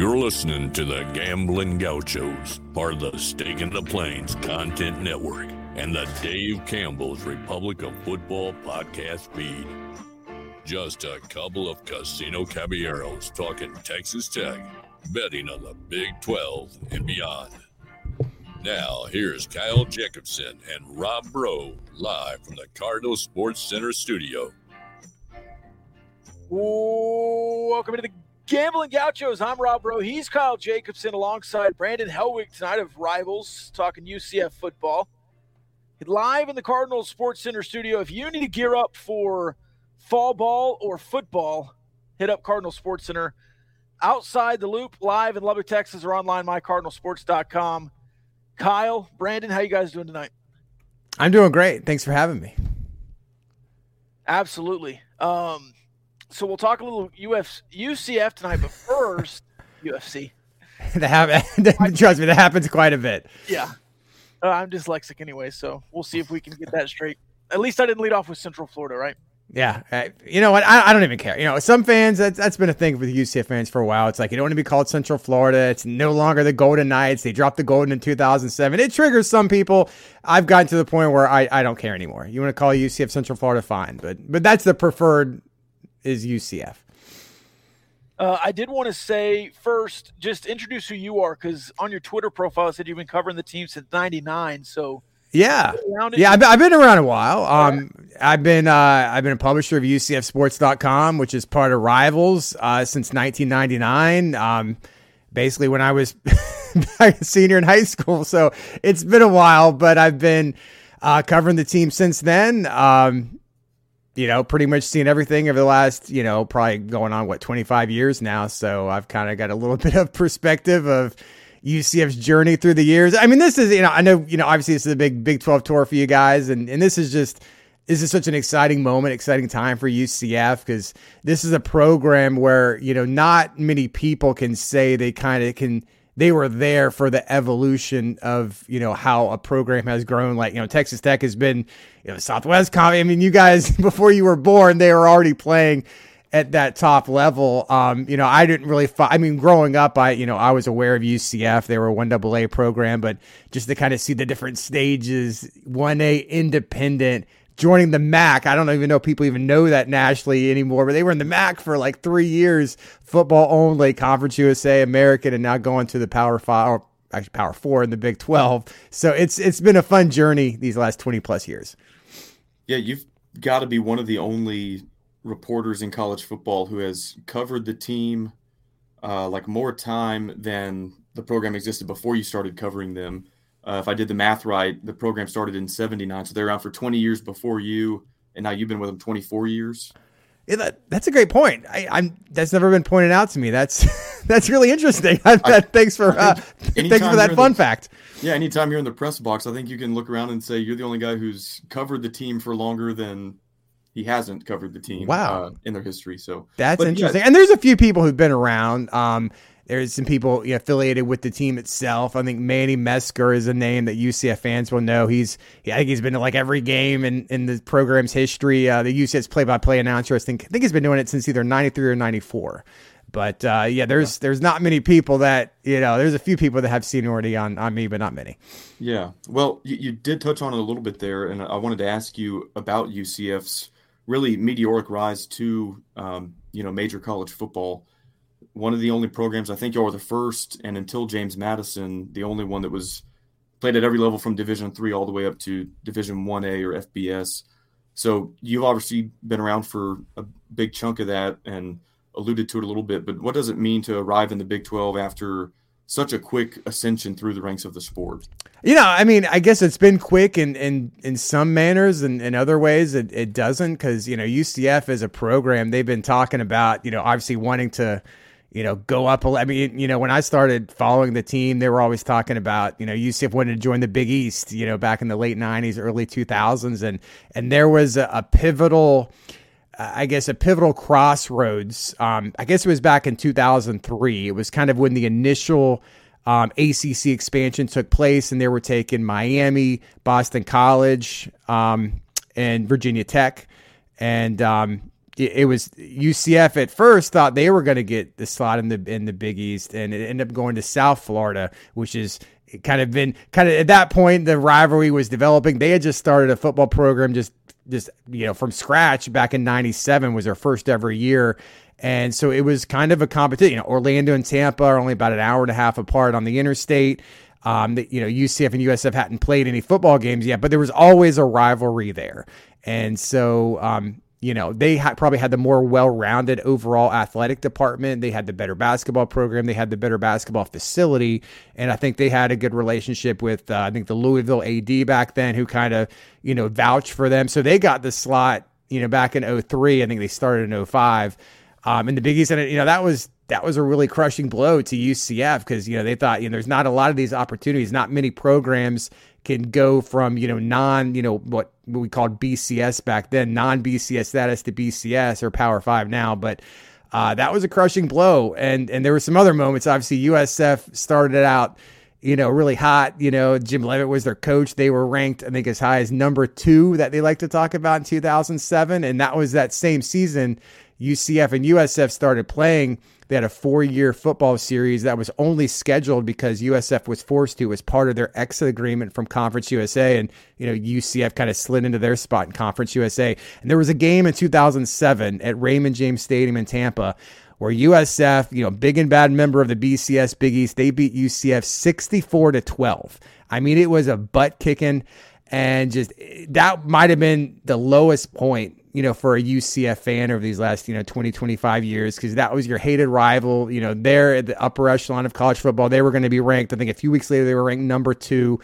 You're listening to the Gambling Gauchos, part of the Stake in the Plains Content Network, and the Dave Campbell's Republic of Football podcast feed. Just a couple of casino caballeros talking Texas Tech, betting on the Big 12 and beyond. Now, here's Kyle Jacobson and Rob Bro live from the Cardinal Sports Center studio. Welcome to the Gambling Gauchos. I'm Rob Bro. He's Kyle Jacobson alongside Brandon Helwig tonight of Rivals talking UCF football. Live in the Cardinal Sports Center studio. If you need to gear up for fall ball or football, hit up Cardinal Sports Center. Outside the loop, live in Lubbock, Texas, or online, mycardinalsports.com. Kyle, Brandon, how you guys doing tonight? I'm doing great. Thanks for having me. Absolutely. Um, so we'll talk a little UFC, UCF tonight, but first UFC. that happen, trust me, that happens quite a bit. Yeah, uh, I'm dyslexic anyway, so we'll see if we can get that straight. At least I didn't lead off with Central Florida, right? Yeah, I, you know what? I, I, don't even care. You know, some fans that's, that's been a thing with UCF fans for a while. It's like you don't want to be called Central Florida. It's no longer the Golden Knights. They dropped the Golden in 2007. It triggers some people. I've gotten to the point where I, I don't care anymore. You want to call UCF Central Florida, fine, but but that's the preferred is UCF. Uh, I did want to say first, just introduce who you are, because on your Twitter profile it said you've been covering the team since '99. So yeah, yeah, I've, I've been around a while. Um, I've been uh, I've been a publisher of UCFSports.com, which is part of Rivals uh, since 1999. Um, basically, when I was a senior in high school, so it's been a while, but I've been uh, covering the team since then. Um, you know, pretty much seen everything over the last, you know, probably going on what 25 years now. So I've kind of got a little bit of perspective of UCF's journey through the years. I mean, this is, you know, I know, you know, obviously this is a big Big 12 tour for you guys, and and this is just this is such an exciting moment, exciting time for UCF because this is a program where you know not many people can say they kind of can they were there for the evolution of you know how a program has grown. Like you know, Texas Tech has been you know Southwest. I mean, you guys before you were born, they were already playing at that top level. Um, you know, I didn't really. Fi- I mean, growing up, I you know I was aware of UCF. They were a one AA program, but just to kind of see the different stages, one A independent joining the MAC. I don't even know if people even know that nationally anymore, but they were in the MAC for like three years, football only, Conference USA, American, and now going to the Power Five, or actually Power Four in the Big Twelve. So it's it's been a fun journey these last twenty plus years. Yeah, you've got to be one of the only reporters in college football who has covered the team uh, like more time than the program existed before you started covering them. Uh, if I did the math right, the program started in '79, so they're around for 20 years before you, and now you've been with them 24 years. Yeah, that, that's a great point. I, am that's never been pointed out to me. That's that's really interesting. I, I, thanks for uh, thanks for that fun the, fact. Yeah, anytime you're in the press box, I think you can look around and say you're the only guy who's covered the team for longer than he hasn't covered the team. Wow, uh, in their history. So that's interesting. Yeah. And there's a few people who've been around. Um, there's some people you know, affiliated with the team itself. I think Manny Mesker is a name that UCF fans will know. He's, I think he's been to like every game in, in the program's history. Uh, the UCF's play-by-play announcer, I think, I think he's been doing it since either '93 or '94. But uh, yeah, there's yeah. there's not many people that you know. There's a few people that have seniority on on me, but not many. Yeah, well, you, you did touch on it a little bit there, and I wanted to ask you about UCF's really meteoric rise to um, you know major college football one of the only programs I think you are the first, and until James Madison, the only one that was played at every level from Division three all the way up to Division one A or FBS. So you've obviously been around for a big chunk of that and alluded to it a little bit. But what does it mean to arrive in the Big Twelve after such a quick ascension through the ranks of the sport? You know, I mean, I guess it's been quick in in, in some manners, and in other ways it, it doesn't because you know UCF as a program they've been talking about you know obviously wanting to you know, go up. I mean, you know, when I started following the team, they were always talking about, you know, UCF wanted to join the Big East, you know, back in the late '90s, early 2000s, and and there was a, a pivotal, I guess, a pivotal crossroads. Um, I guess it was back in 2003. It was kind of when the initial um, ACC expansion took place, and they were taking Miami, Boston College, um, and Virginia Tech, and um, it was UCF at first thought they were going to get the slot in the in the Big East, and it ended up going to South Florida, which is kind of been kind of at that point the rivalry was developing. They had just started a football program just just you know from scratch back in '97 was their first ever year. And so it was kind of a competition. You know, Orlando and Tampa are only about an hour and a half apart on the interstate. Um, you know UCF and USF hadn't played any football games yet, but there was always a rivalry there, and so um, you know they ha- probably had the more well-rounded overall athletic department. They had the better basketball program. They had the better basketball facility, and I think they had a good relationship with uh, I think the Louisville AD back then, who kind of you know vouched for them. So they got the slot you know back in 03. I think they started in 05 um, in the Big East, and you know that was that was a really crushing blow to UCF because you know they thought you know there's not a lot of these opportunities, not many programs can go from you know non you know what we called BCS back then, non BCS status to BCS or Power Five now, but. Uh, that was a crushing blow, and and there were some other moments. Obviously, USF started out, you know, really hot. You know, Jim Leavitt was their coach. They were ranked, I think, as high as number two that they like to talk about in 2007, and that was that same season UCF and USF started playing. They had a four year football series that was only scheduled because USF was forced to as part of their exit agreement from Conference USA. And, you know, UCF kind of slid into their spot in Conference USA. And there was a game in 2007 at Raymond James Stadium in Tampa where USF, you know, big and bad member of the BCS Big East, they beat UCF 64 to 12. I mean, it was a butt kicking and just eh, that might have been the lowest point you know, for a UCF fan over these last, you know, 20, 25 years, because that was your hated rival. You know, they're at the upper echelon of college football. They were going to be ranked, I think a few weeks later, they were ranked number two.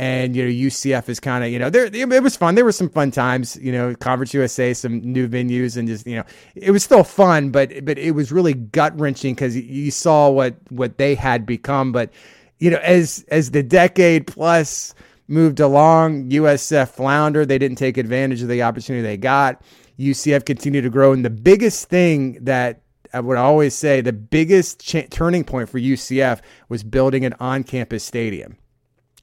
And, you know, UCF is kind of, you know, there, it was fun. There were some fun times, you know, Conference USA, some new venues, and just, you know, it was still fun, but, but it was really gut wrenching because you saw what, what they had become. But, you know, as, as the decade plus, moved along. USF floundered. They didn't take advantage of the opportunity they got. UCF continued to grow. And the biggest thing that I would always say, the biggest turning point for UCF was building an on campus stadium.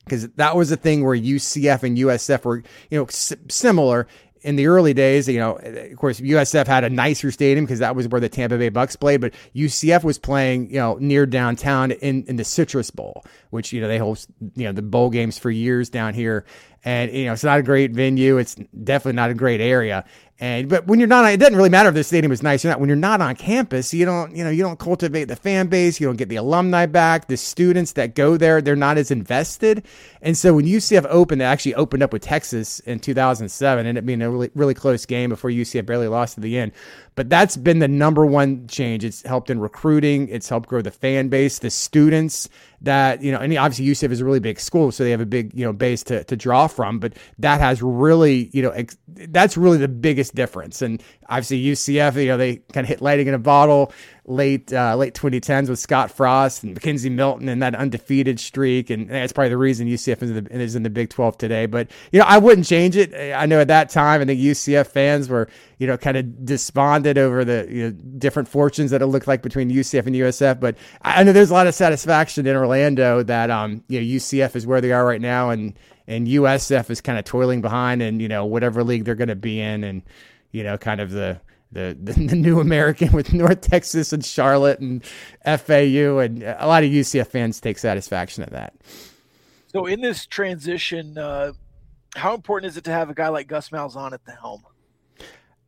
Because that was the thing where UCF and USF were, you know, s- similar in the early days, you know, of course, USF had a nicer stadium because that was where the Tampa Bay Bucks played, but UCF was playing, you know, near downtown in, in the Citrus Bowl, which, you know, they host, you know, the bowl games for years down here. And, you know, it's not a great venue. It's definitely not a great area. And but when you're not, it doesn't really matter if the stadium is nice or not. When you're not on campus, you don't, you know, you don't cultivate the fan base. You don't get the alumni back. The students that go there, they're not as invested. And so when UCF opened, they actually opened up with Texas in 2007, and it being a really, really close game before UCF barely lost to the end. But that's been the number one change. It's helped in recruiting. It's helped grow the fan base, the students that, you know, and obviously UCF is a really big school, so they have a big, you know, base to, to draw from. But that has really, you know, ex- that's really the biggest difference. And obviously UCF, you know, they kind of hit lighting in a bottle late uh, late 2010s with Scott Frost and McKenzie Milton and that undefeated streak, and that's probably the reason UCF is in, the, is in the Big 12 today. But you know, I wouldn't change it. I know at that time, I think UCF fans were you know kind of despondent over the you know, different fortunes that it looked like between UCF and USF. But I know there's a lot of satisfaction in Orlando that um you know UCF is where they are right now, and and USF is kind of toiling behind, and you know whatever league they're going to be in, and you know kind of the the, the, the new American with North Texas and Charlotte and FAU, and a lot of UCF fans take satisfaction at that. So, in this transition, uh, how important is it to have a guy like Gus Malzahn at the helm?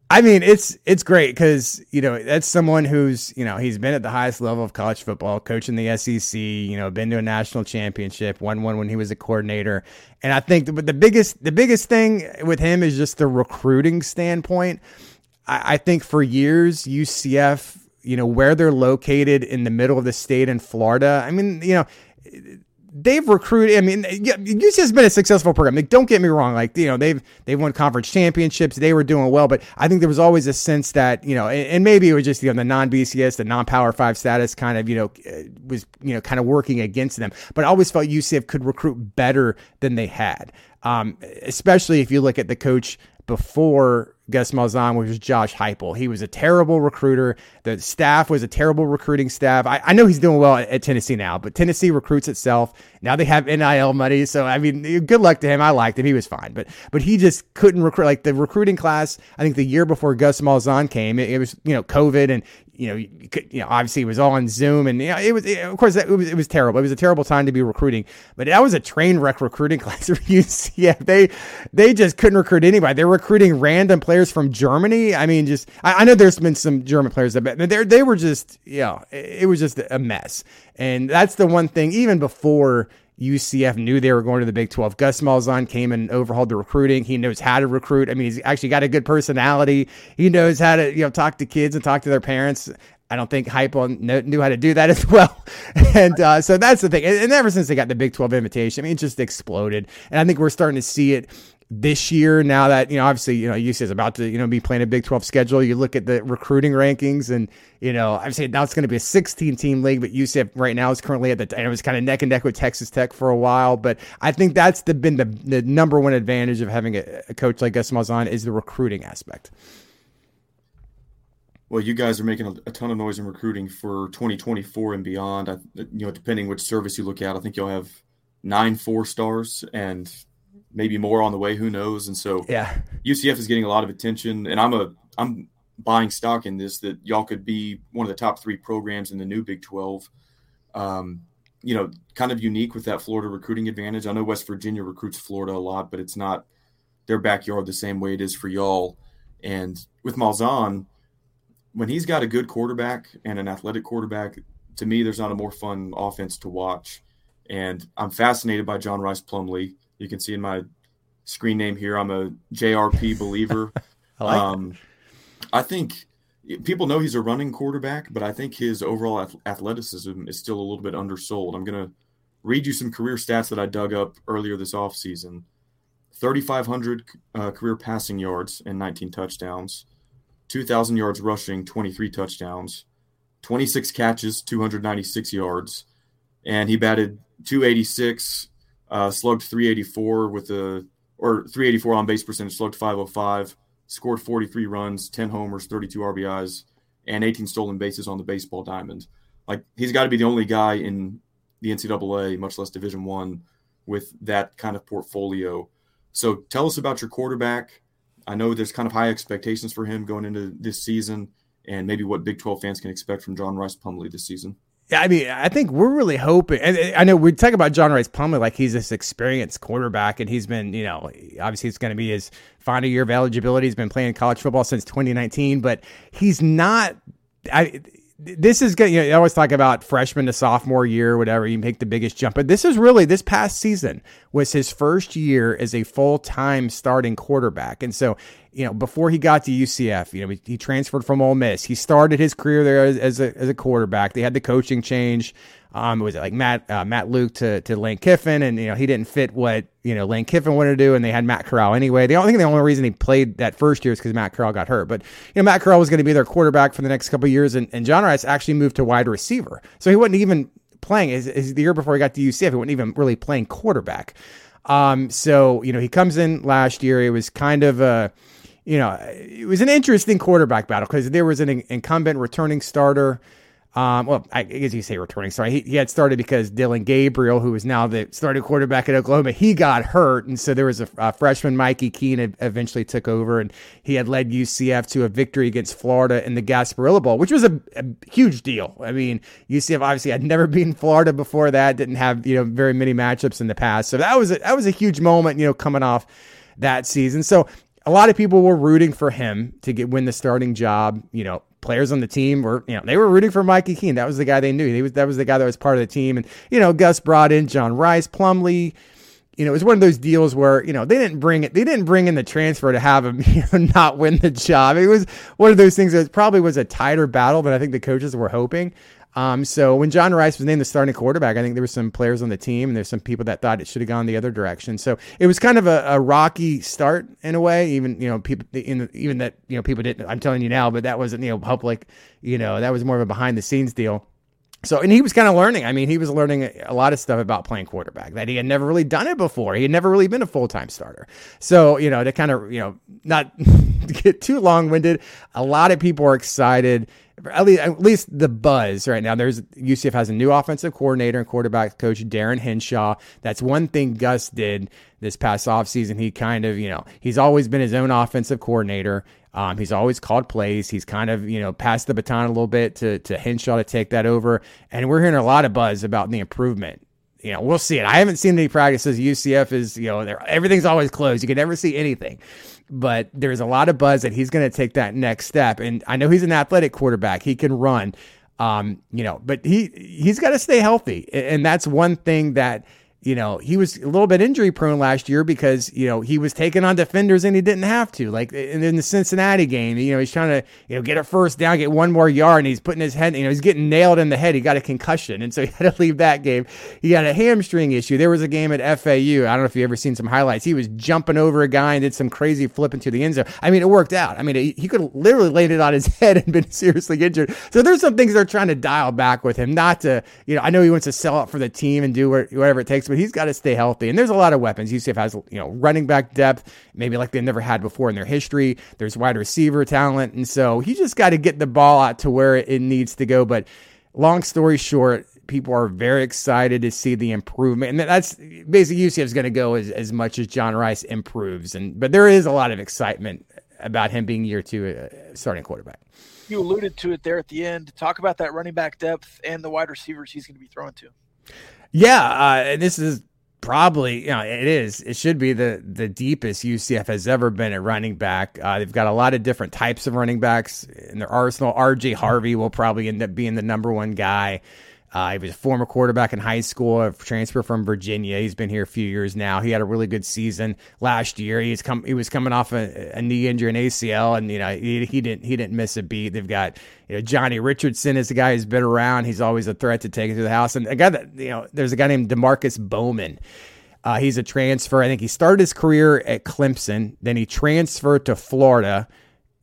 I mean, it's it's great because you know that's someone who's you know he's been at the highest level of college football, coaching the SEC. You know, been to a national championship, won one when he was a coordinator, and I think the, the biggest the biggest thing with him is just the recruiting standpoint. I, I think for years UCF, you know, where they're located in the middle of the state in Florida. I mean, you know, they've recruited. I mean, UCF has been a successful program. Like, don't get me wrong. Like, you know, they've they've won conference championships. They were doing well, but I think there was always a sense that you know, and, and maybe it was just you know the non BCS, the non Power Five status, kind of you know was you know kind of working against them. But I always felt UCF could recruit better than they had, um, especially if you look at the coach before Gus Malzahn, which was Josh Heupel. He was a terrible recruiter. The staff was a terrible recruiting staff. I, I know he's doing well at, at, Tennessee now, but Tennessee recruits itself. Now they have NIL money, so I mean, good luck to him. I liked him; he was fine, but but he just couldn't recruit. Like the recruiting class, I think the year before Gus Malzahn came, it, it was you know COVID and you know, you, could, you know, obviously it was all on Zoom, and you know, it was, it, of course, it was, it was terrible. It was a terrible time to be recruiting, but that was a train wreck recruiting class for UCF. They, they just couldn't recruit anybody. They're recruiting random players from Germany. I mean, just I, I know there's been some German players that, but they they were just, you know, it, it was just a mess. And that's the one thing, even before UCF knew they were going to the Big 12. Gus Malzahn came and overhauled the recruiting. He knows how to recruit. I mean, he's actually got a good personality. He knows how to, you know, talk to kids and talk to their parents. I don't think Heupel knew how to do that as well. And uh, so that's the thing. And ever since they got the Big 12 invitation, I mean, it just exploded. And I think we're starting to see it this year now that you know obviously you know UC is about to you know be playing a Big 12 schedule you look at the recruiting rankings and you know I've said now it's going to be a 16 team league but UCF right now is currently at the it was kind of neck and neck with Texas Tech for a while but I think that's the been the, the number one advantage of having a, a coach like Gus Malzahn is the recruiting aspect. Well, you guys are making a, a, ton of noise in recruiting for 2024 and beyond. I, you know, depending which service you look at, I think you'll have nine four stars and maybe more on the way. Who knows? And so, yeah, UCF is getting a lot of attention, and I'm a I'm buying stock in this that y'all could be one of the top three programs in the new Big 12. Um, you know, kind of unique with that Florida recruiting advantage. I know West Virginia recruits Florida a lot, but it's not their backyard the same way it is for y'all. And with Malzahn, when he's got a good quarterback and an athletic quarterback, to me, there's not a more fun offense to watch. And I'm fascinated by John Rhys Plumlee. You can see in my screen name here, I'm a JRP believer. I, like um, I think people know he's a running quarterback, but I think his overall athleticism is still a little bit undersold. I'm going to read you some career stats that I dug up earlier this offseason 3,500 uh, career passing yards and 19 touchdowns, 2,000 yards rushing, 23 touchdowns, 26 catches, 296 yards, and he batted 286, uh, slugged 384 with a or 384 on base percentage, slugged 505, scored 43 runs, 10 homers, 32 RBIs, and 18 stolen bases on the baseball diamond. Like he's got to be the only guy in the NCAA, much less Division One, with that kind of portfolio. So tell us about your quarterback I know there's kind of high expectations for him going into this season, and maybe what Big 12 fans can expect from John Rhys Plumlee this season. I mean, I think we're really hoping. And I know we talk about John Rhys Plumlee like he's this experienced quarterback, and he's been, you know, obviously it's going to be his final year of eligibility. He's been playing college football since 2019, but he's not. I this is good. You know, I always talk about freshman to sophomore year, whatever. You make the biggest jump, but this is really this past season was his first year as a full time starting quarterback, and so you know before he got to UCF, you know he, he transferred from Ole Miss. He started his career there as, as a as a quarterback. They had the coaching change. Um, was it like Matt uh, Matt Luke to to Lane Kiffin, and you know he didn't fit what you know Lane Kiffin wanted to do, and they had Matt Corral anyway. The only think the only reason he played that first year is because Matt Corral got hurt. But you know Matt Corral was going to be their quarterback for the next couple years, and, and John Rhys actually moved to wide receiver, so he wasn't even playing. His, the year before he got to UCF, he wasn't even really playing quarterback. Um, so you know he comes in last year. It was kind of a you know, it was an interesting quarterback battle because there was an incumbent returning starter um, well, I you say returning. Sorry, he, he had started because Dillon Gabriel, who is now the starting quarterback at Oklahoma, he got hurt, and so there was a, a freshman Mikey Keene eventually took over, and he had led UCF to a victory against Florida in the Gasparilla Bowl, which was a, a huge deal. I mean, UCF obviously had never beaten Florida before that, didn't have you know very many matchups in the past, so that was a, that was a huge moment, you know, coming off that season. So a lot of people were rooting for him to get win the starting job. You know, players on the team were, you know, they were rooting for Mikey Keene. That was the guy they knew. He was that was the guy that was part of the team. And you know, Gus brought in John Rhys, Plumlee. You know, it was one of those deals where you know they didn't bring it. They didn't bring in the transfer to have him you know, not win the job. It was one of those things that probably was a tighter battle than I think the coaches were hoping. Um, so when John Rhys was named the starting quarterback, I think there were some players on the team and there's some people that thought it should have gone the other direction. So it was kind of a, a rocky start in a way. Even you know people in even that you know people didn't. I'm telling you now, but that wasn't you know public. You know that was more of a behind the scenes deal. So, and he was kind of learning. I mean, he was learning a lot of stuff about playing quarterback that he had never really done it before. He had never really been a full time starter. So, you know, to kind of, you know, not get too long winded, a lot of people are excited. At least, at least the buzz right now. There's UCF has a new offensive coordinator and quarterback coach, Darin Hinshaw. That's one thing Gus did this past offseason. He kind of, you know, he's always been his own offensive coordinator. Um, he's always called plays. He's kind of, you know, passed the baton a little bit to, to Henshaw to take that over. And we're hearing a lot of buzz about the improvement. You know, we'll see it. I haven't seen any practices. UCF is, you know, everything's always closed. You can never see anything. But there's a lot of buzz that he's going to take that next step. And I know he's an athletic quarterback. He can run. Um, you know, but he he's got to stay healthy. And that's one thing that you know, he was a little bit injury prone last year because, you know, he was taking on defenders and he didn't have to. Like in, the Cincinnati game, you know, he's trying to, you know, get a first down, get one more yard, and he's putting his head, you know, he's getting nailed in the head. He got a concussion. And so he had to leave that game. He had a hamstring issue. There was a game at FAU. I don't know if you ever seen some highlights. He was jumping over a guy and did some crazy flip into the end zone. I mean, it worked out. I mean, he could have literally laid it on his head and been seriously injured. So there's some things they're trying to dial back with him, not to, you know, I know he wants to sell out for the team and do whatever it takes, but he's got to stay healthy. And there's a lot of weapons. UCF has, you know, running back depth, maybe like they've never had before in their history. There's wide receiver talent. And so he just got to get the ball out to where it needs to go. But long story short, people are very excited to see the improvement. And that's basically UCF is going to go as, as much as John Rhys improves. And but there is a lot of excitement about him being year two uh, starting quarterback. You alluded to it there at the end. Talk about that running back depth and the wide receivers he's going to be throwing to. Yeah, uh, and this is probably you know it is it should be the the deepest UCF has ever been at running back. Uh, they've got a lot of different types of running backs in their arsenal. RJ Harvey will probably end up being the number one guy. Uh, he was a former quarterback in high school, a transfer from Virginia. He's been here a few years now. He had a really good season last year. He's come, he was coming off a, a knee injury, an ACL, and you know he, he, didn't he didn't miss a beat. They've got you know Johnny Richardson is the guy who's been around. He's always a threat to take it to the house. And a guy that you know, there's a guy named Demarkcus Bowman. Uh, he's a transfer. I think he started his career at Clemson, then he transferred to Florida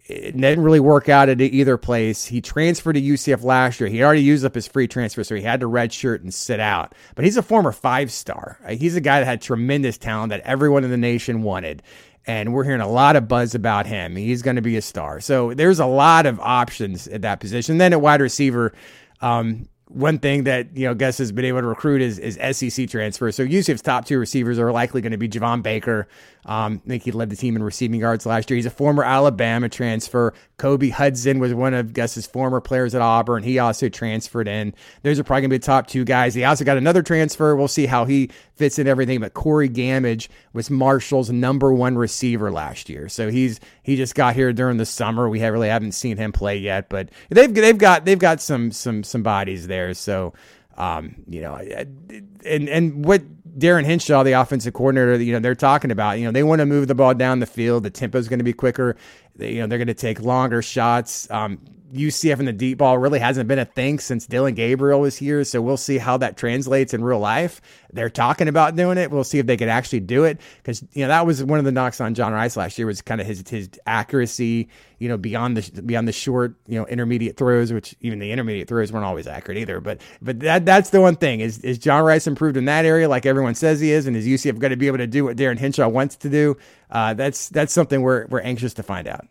it didn't really work out at either place. He transferred to UCF last year. He already used up his free transfer, so he had to redshirt and sit out. But he's a former five star. He's a guy that had tremendous talent that everyone in the nation wanted. And we're hearing a lot of buzz about him. He's going to be a star. So there's a lot of options at that position. Then at wide receiver, um, one thing that you know Gus has been able to recruit is, is SEC transfer. So UCF's top two receivers are likely going to be Javon Baker. Um, I think he led the team in receiving yards last year. He's a former Alabama transfer. Kobe Hudson was one of Gus's former players at Auburn. He also transferred in. Those are probably going to be the top two guys. He also got another transfer. We'll see how he fits in everything. But Corey Gammage was Marshall's number one receiver last year. So he's he just got here during the summer. We have, really haven't seen him play yet, but they've they've got they've got some some some bodies there. So um, you know, and and what Darin Hinshaw, the offensive coordinator, you know, they're talking about, you know, they want to move the ball down the field. The tempo is going to be quicker. They, you know, they're going to take longer shots. Um, UCF and the deep ball really hasn't been a thing since Dillon Gabriel was here. So we'll see how that translates in real life. They're talking about doing it. We'll see if they can actually do it. Because, you know, that was one of the knocks on John Rhys last year was kind of his his accuracy, you know, beyond the beyond the short, you know, intermediate throws, which even the intermediate throws weren't always accurate either. But but that that's the one thing. Is is John Rhys improved in that area like everyone says he is? And is UCF going to be able to do what Darin Hinshaw wants to do? Uh, that's that's something we're we're anxious to find out.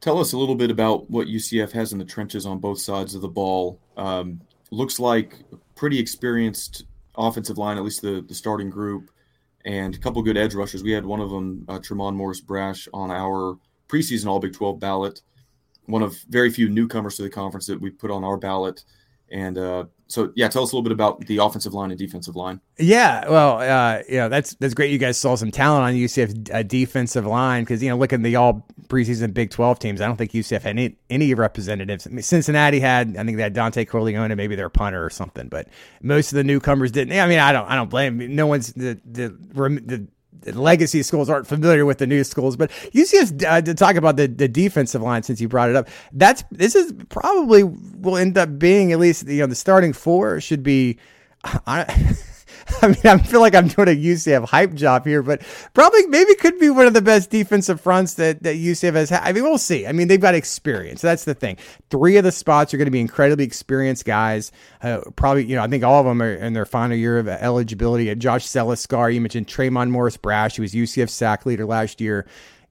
Tell us a little bit about what UCF has in the trenches on both sides of the ball. Um, looks like pretty experienced offensive line, at least the, the starting group, and a couple good edge rushers. We had one of them, uh, Tre'mon Morris Brash, on our preseason All Big 12 ballot. One of very few newcomers to the conference that we put on our ballot. And uh, so yeah, tell us a little bit about the offensive line and defensive line. Yeah, well, uh, yeah, that's that's great. You guys saw some talent on UCF uh, defensive line because you know, looking at the all preseason Big Twelve teams, I don't think UCF had any any representatives. I mean, Cincinnati had, I think they had Dontay Corleone, maybe their punter or something, but most of the newcomers didn't. I mean, I don't I don't blame. No one's the the the legacy schools aren't familiar with the new schools, but UCF uh, to talk about the, the defensive line since you brought it up. That's this is probably will end up being at least you know the starting four should be. I, I mean, I feel like I'm doing a UCF hype job here, but probably maybe could be one of the best defensive fronts that, that UCF has had. I mean, we'll see. I mean, they've got experience. That's the thing. Three of the spots are going to be incredibly experienced guys. Uh, probably, you know, I think all of them are in their final year of eligibility. Josh Celiscar, you mentioned Tre'mon Morris Brash, who was UCF sack leader last year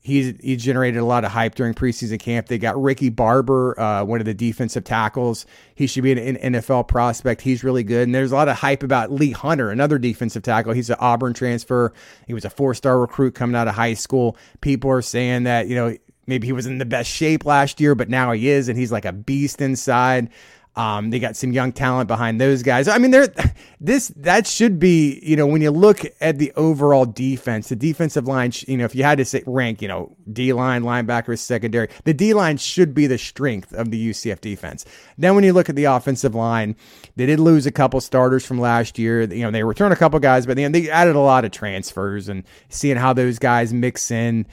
he's he generated a lot of hype during preseason camp. They got Ricky Barber, uh, one of the defensive tackles. He should be an, an, NFL prospect. He's really good. And there's a lot of hype about Lee Hunter, another defensive tackle. He's an Auburn transfer. He was a four star recruit coming out of high school. People are saying that you know maybe he was in the best shape last year, but now he is, and he's like a beast inside. Um, they got some young talent behind those guys. I mean, they're this that should be you know when you look at the overall defense, the defensive line. You know, if you had to say rank, you know, D line, linebackers, secondary, the D line should be the strength of the UCF defense. Then when you look at the offensive line, they did lose a couple starters from last year. You know, they returned a couple guys, but they added a lot of transfers and seeing how those guys mix in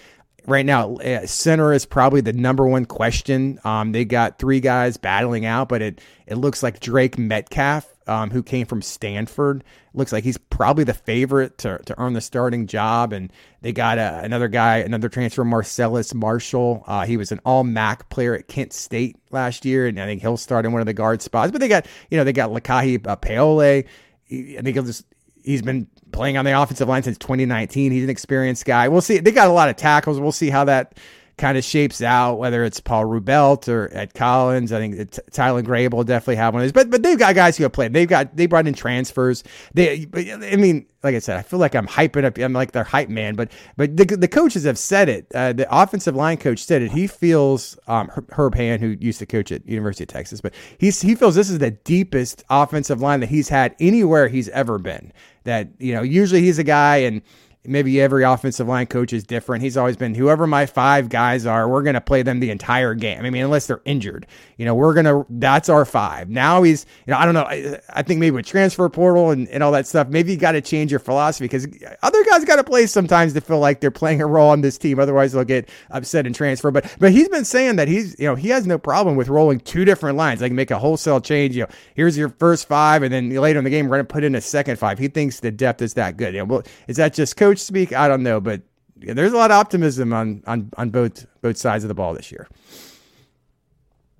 right now, uh, center is probably the number one question. Um, they got three guys battling out, but it it looks like Drake Metcalf, um, who came from Stanford, looks like he's probably the favorite to, to earn the starting job. And they got uh, another guy, another transfer, Marcellus Marshall. Uh, he was an All MAC player at Kent State last year, and I think he'll start in one of the guard spots. But they got you know they got Lokahi Pauole. Peole. I think he'll just he's been playing on the offensive line since 2019. He's an experienced guy. We'll see. They got a lot of tackles. We'll see how that kind of shapes out, whether it's Paul Rubelt or Ed Collins. I think T- Tyler Gray will definitely have one of these. But but they've got guys who have played. They've got they brought in transfers. They I mean, like I said, I feel like I'm hyping up. I'm like their hype man. But but the, the coaches have said it. Uh, the offensive line coach said it. He feels um, Herb Hand, who used to coach at University of Texas, but he's he feels this is the deepest offensive line that he's had anywhere he's ever been. That you know usually he's a guy and maybe every offensive line coach is different. He's always been whoever my five guys are, we're going to play them the entire game. I mean, unless they're injured, you know, we're going to, that's our five. Now he's, you know, I don't know. I, I think maybe with transfer portal and, and all that stuff, maybe you got to change your philosophy because other guys got to play sometimes to feel like they're playing a role on this team. Otherwise they'll get upset and transfer. But, but he's been saying that he's, you know, he has no problem with rolling two different lines. Like make a wholesale change. You know, here's your first five. And then later in the game, we're going to put in a second five. He thinks the depth is that good. You know, well, is that just coach speak? I don't know, but there's a lot of optimism on on on both both sides of the ball this year.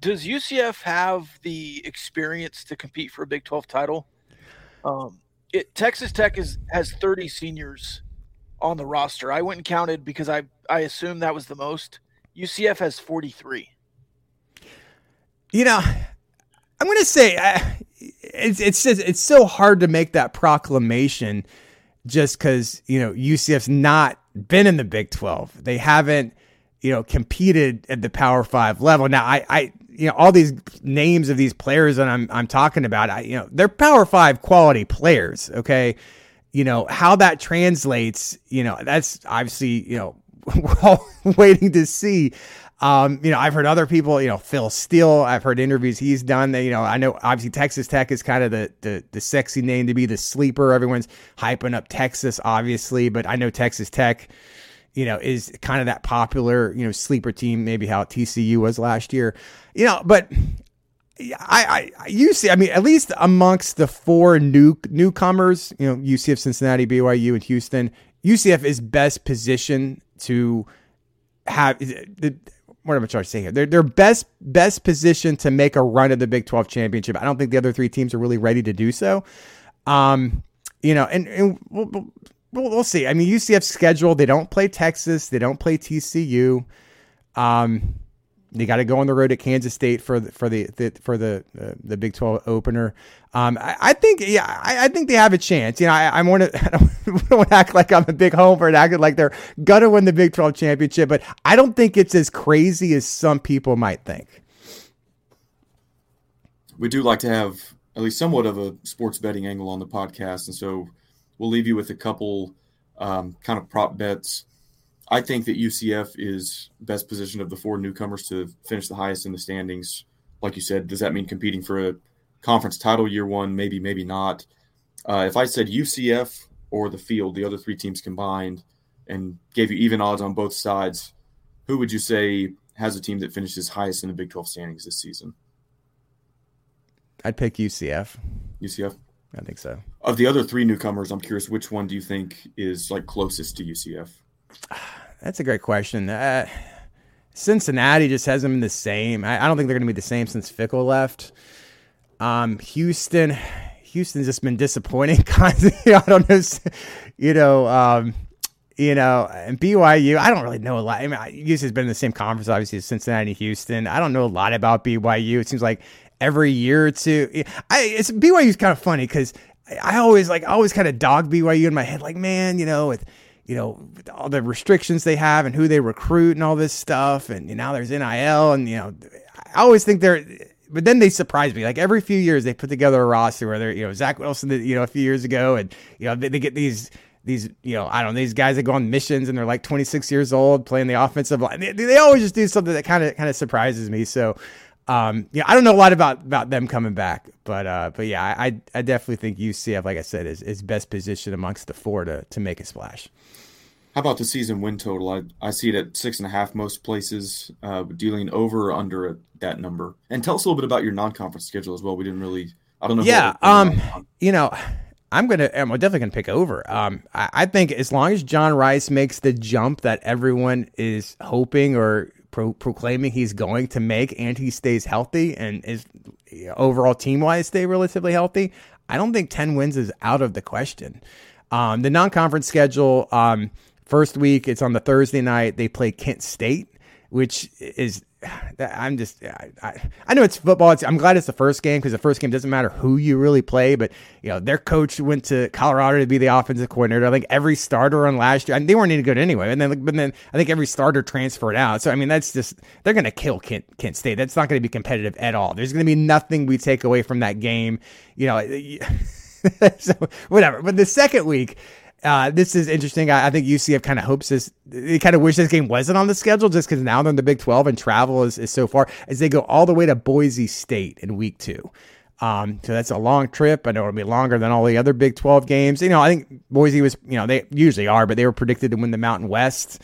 Does UCF have the experience to compete for a Big 12 title? Um, it, Texas Tech is has 30 seniors on the roster. I went and counted because I I assumed that was the most. UCF has 43. You know, I'm going to say it's it's just it's so hard to make that proclamation just because you know UCF's not been in the Big Twelve. They haven't you know competed at the Power Five level. Now I I you know all these names of these players that I'm I'm talking about. I you know they're Power Five quality players. Okay, you know how that translates. You know that's obviously you know we're all waiting to see. Um, you know, I've heard other people, you know, Phil Steele, I've heard interviews he's done that, you know, I know obviously Texas Tech is kind of the, the, the sexy name to be the sleeper. Everyone's hyping up Texas, obviously, but I know Texas Tech, you know, is kind of that popular, you know, sleeper team, maybe how TCU was last year, you know, but I, I, see, I mean, at least amongst the four new newcomers, you know, UCF, Cincinnati, BYU, and Houston, UCF is best positioned to have the what am I trying to say here? They're they're best best positioned to make a run at the Big Twelve championship. I don't think the other three teams are really ready to do so. Um, you know, and, and we'll, we'll, we'll see. I mean, UCF's schedule. They don't play Texas. They don't play TCU. Um, they got to go on the road at Kansas State for the, for the, the for the uh, the Big Twelve opener. Um, I, I, think yeah, I, I, think they have a chance. You know, I, I want to I don't want to act like I'm a big homer and act like they're gonna win the Big Twelve championship, but I don't think it's as crazy as some people might think. We do like to have at least somewhat of a sports betting angle on the podcast, and so we'll leave you with a couple um, kind of prop bets I think that UCF is best positioned of the four newcomers to finish the highest in the standings. Like you said, does that mean competing for a conference title year one? Maybe, maybe not. Uh, if I said UCF or the field, the other three teams combined, and gave you even odds on both sides, who would you say has a team that finishes highest in the Big 12 standings this season? I'd pick UCF. UCF? I think so. of the other three newcomers, I'm curious which one do you think is like closest to UCF? That's a great question. Uh, Cincinnati just hasn't been the same. I, I don't think they're going to be the same since Fickell left. Um, Houston, Houston's just been disappointing. I don't know, you know, um, you know, and BYU. I don't really know a lot. I mean, has been in the same conference, obviously, as Cincinnati, Houston. I don't know a lot about BYU. It seems like every year or two, I it's BYU is kind of funny because I always like I always kind of dog BYU in my head, like man, you know, with you know all the restrictions they have and who they recruit and all this stuff, and you know, now there's NIL, and you know, I always think they're. But then they surprise me. Like every few years, they put together a roster where they're, you know, Zach Wilson, you know, a few years ago, and you know, they, they get these these, you know, I don't know, these guys that go on missions and they're like 26 years old playing the offensive line. They, they always just do something that kind of kind of surprises me. So, um, yeah, I don't know a lot about about them coming back, but uh, but yeah, I I definitely think UCF, like I said, is is best positioned amongst the four to to make a splash. How about the season win total? I, I see it at six and a half most places, uh, dealing over or under that number. And tell us a little bit about your non-conference schedule as well. We didn't really, I don't know. Yeah, um, you know, I'm gonna, I'm definitely gonna pick over. Um, I, I think as long as John Rhys makes the jump that everyone is hoping or pro- proclaiming he's going to make, and he stays healthy and is overall team wise stay relatively healthy, I don't think 10 wins is out of the question. Um, the non conference schedule, um, first week, it's on the Thursday night. They play Kent State, which is I'm just I, I, I know it's football. It's, I'm glad it's the first game because the first game doesn't matter who you really play. But you know their coach went to Colorado to be the offensive coordinator. I think every starter on last year, I mean, they weren't any good anyway. And then but then I think every starter transferred out. So I mean that's just they're going to kill Kent Kent State. That's not going to be competitive at all. There's going to be nothing we take away from that game. You know. so whatever. But the second week, uh, this is interesting. I, I think UCF kind of hopes this, they kind of wish this game wasn't on the schedule just because now they're in the Big 12 and travel is, is so far as they go all the way to Boise State in week two. Um, so that's a long trip. I know it'll be longer than all the other Big 12 games. You know, I think Boise was, you know, they usually are, but they were predicted to win the Mountain West.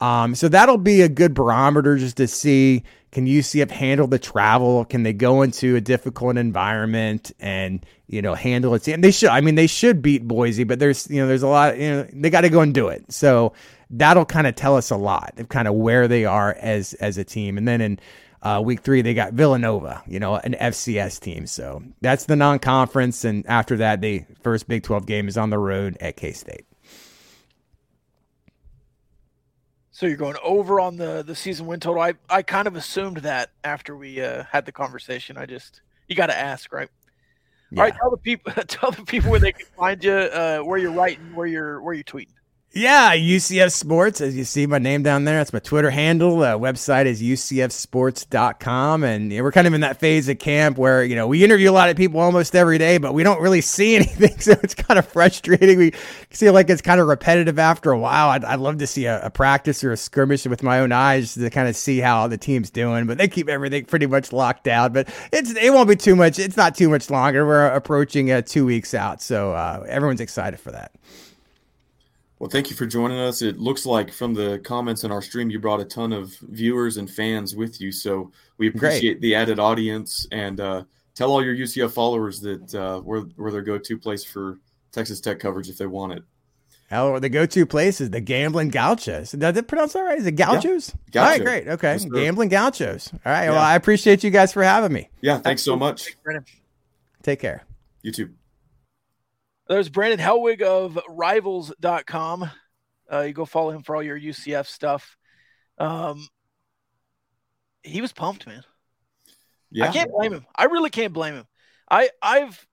Um, so that'll be a good barometer just to see can UCF handle the travel? Can they go into a difficult environment and you know handle it? And they should. I mean, they should beat Boise, but there's you know there's a lot. You know, they got to go and do it. So that'll kind of tell us a lot of kind of where they are as as a team. And then in uh, week three, they got Villanova, you know, an FCS team. So that's the non-conference, and after that, the first Big Twelve game is on the road at K State. So you're going over on the the season win total. I I kind of assumed that after we uh, had the conversation. I just you got to ask, right? Yeah. All right, tell the people tell the people where they can find you, uh, where you're writing, where you're where you're tweeting. Yeah, UCF Sports. As you see my name down there, that's my Twitter handle. Uh, website is ucfsports.com. And we're kind of in that phase of camp where, you know, we interview a lot of people almost every day, but we don't really see anything. So it's kind of frustrating. We feel like it's kind of repetitive after a while. I'd, I'd love to see a, a, practice or a skirmish with my own eyes to kind of see how the team's doing, but they keep everything pretty much locked down. But it's it won't be too much. It's not too much longer. We're approaching uh, two weeks out. So uh, everyone's excited for that. Well, thank you for joining us. It looks like from the comments in our stream, you brought a ton of viewers and fans with you. So we appreciate Great. the added audience and uh, tell all your UCF followers that uh, we're, we're their go to place for Texas Tech coverage if they want it. Hell, the go-to place is the Gambling Gauchos. Did I pronounce that right? Is it Gauchos? Yeah. All right, great. Okay, yes, Gambling Gauchos. All right. Yeah. Well, I appreciate you guys for having me. Yeah, thanks so much. Take care. You too. There's Brandon Helwig of rivals.com. Uh, you go follow him for all your UCF stuff. Um, he was pumped, man. Yeah. I can't blame him. I really can't blame him. I I've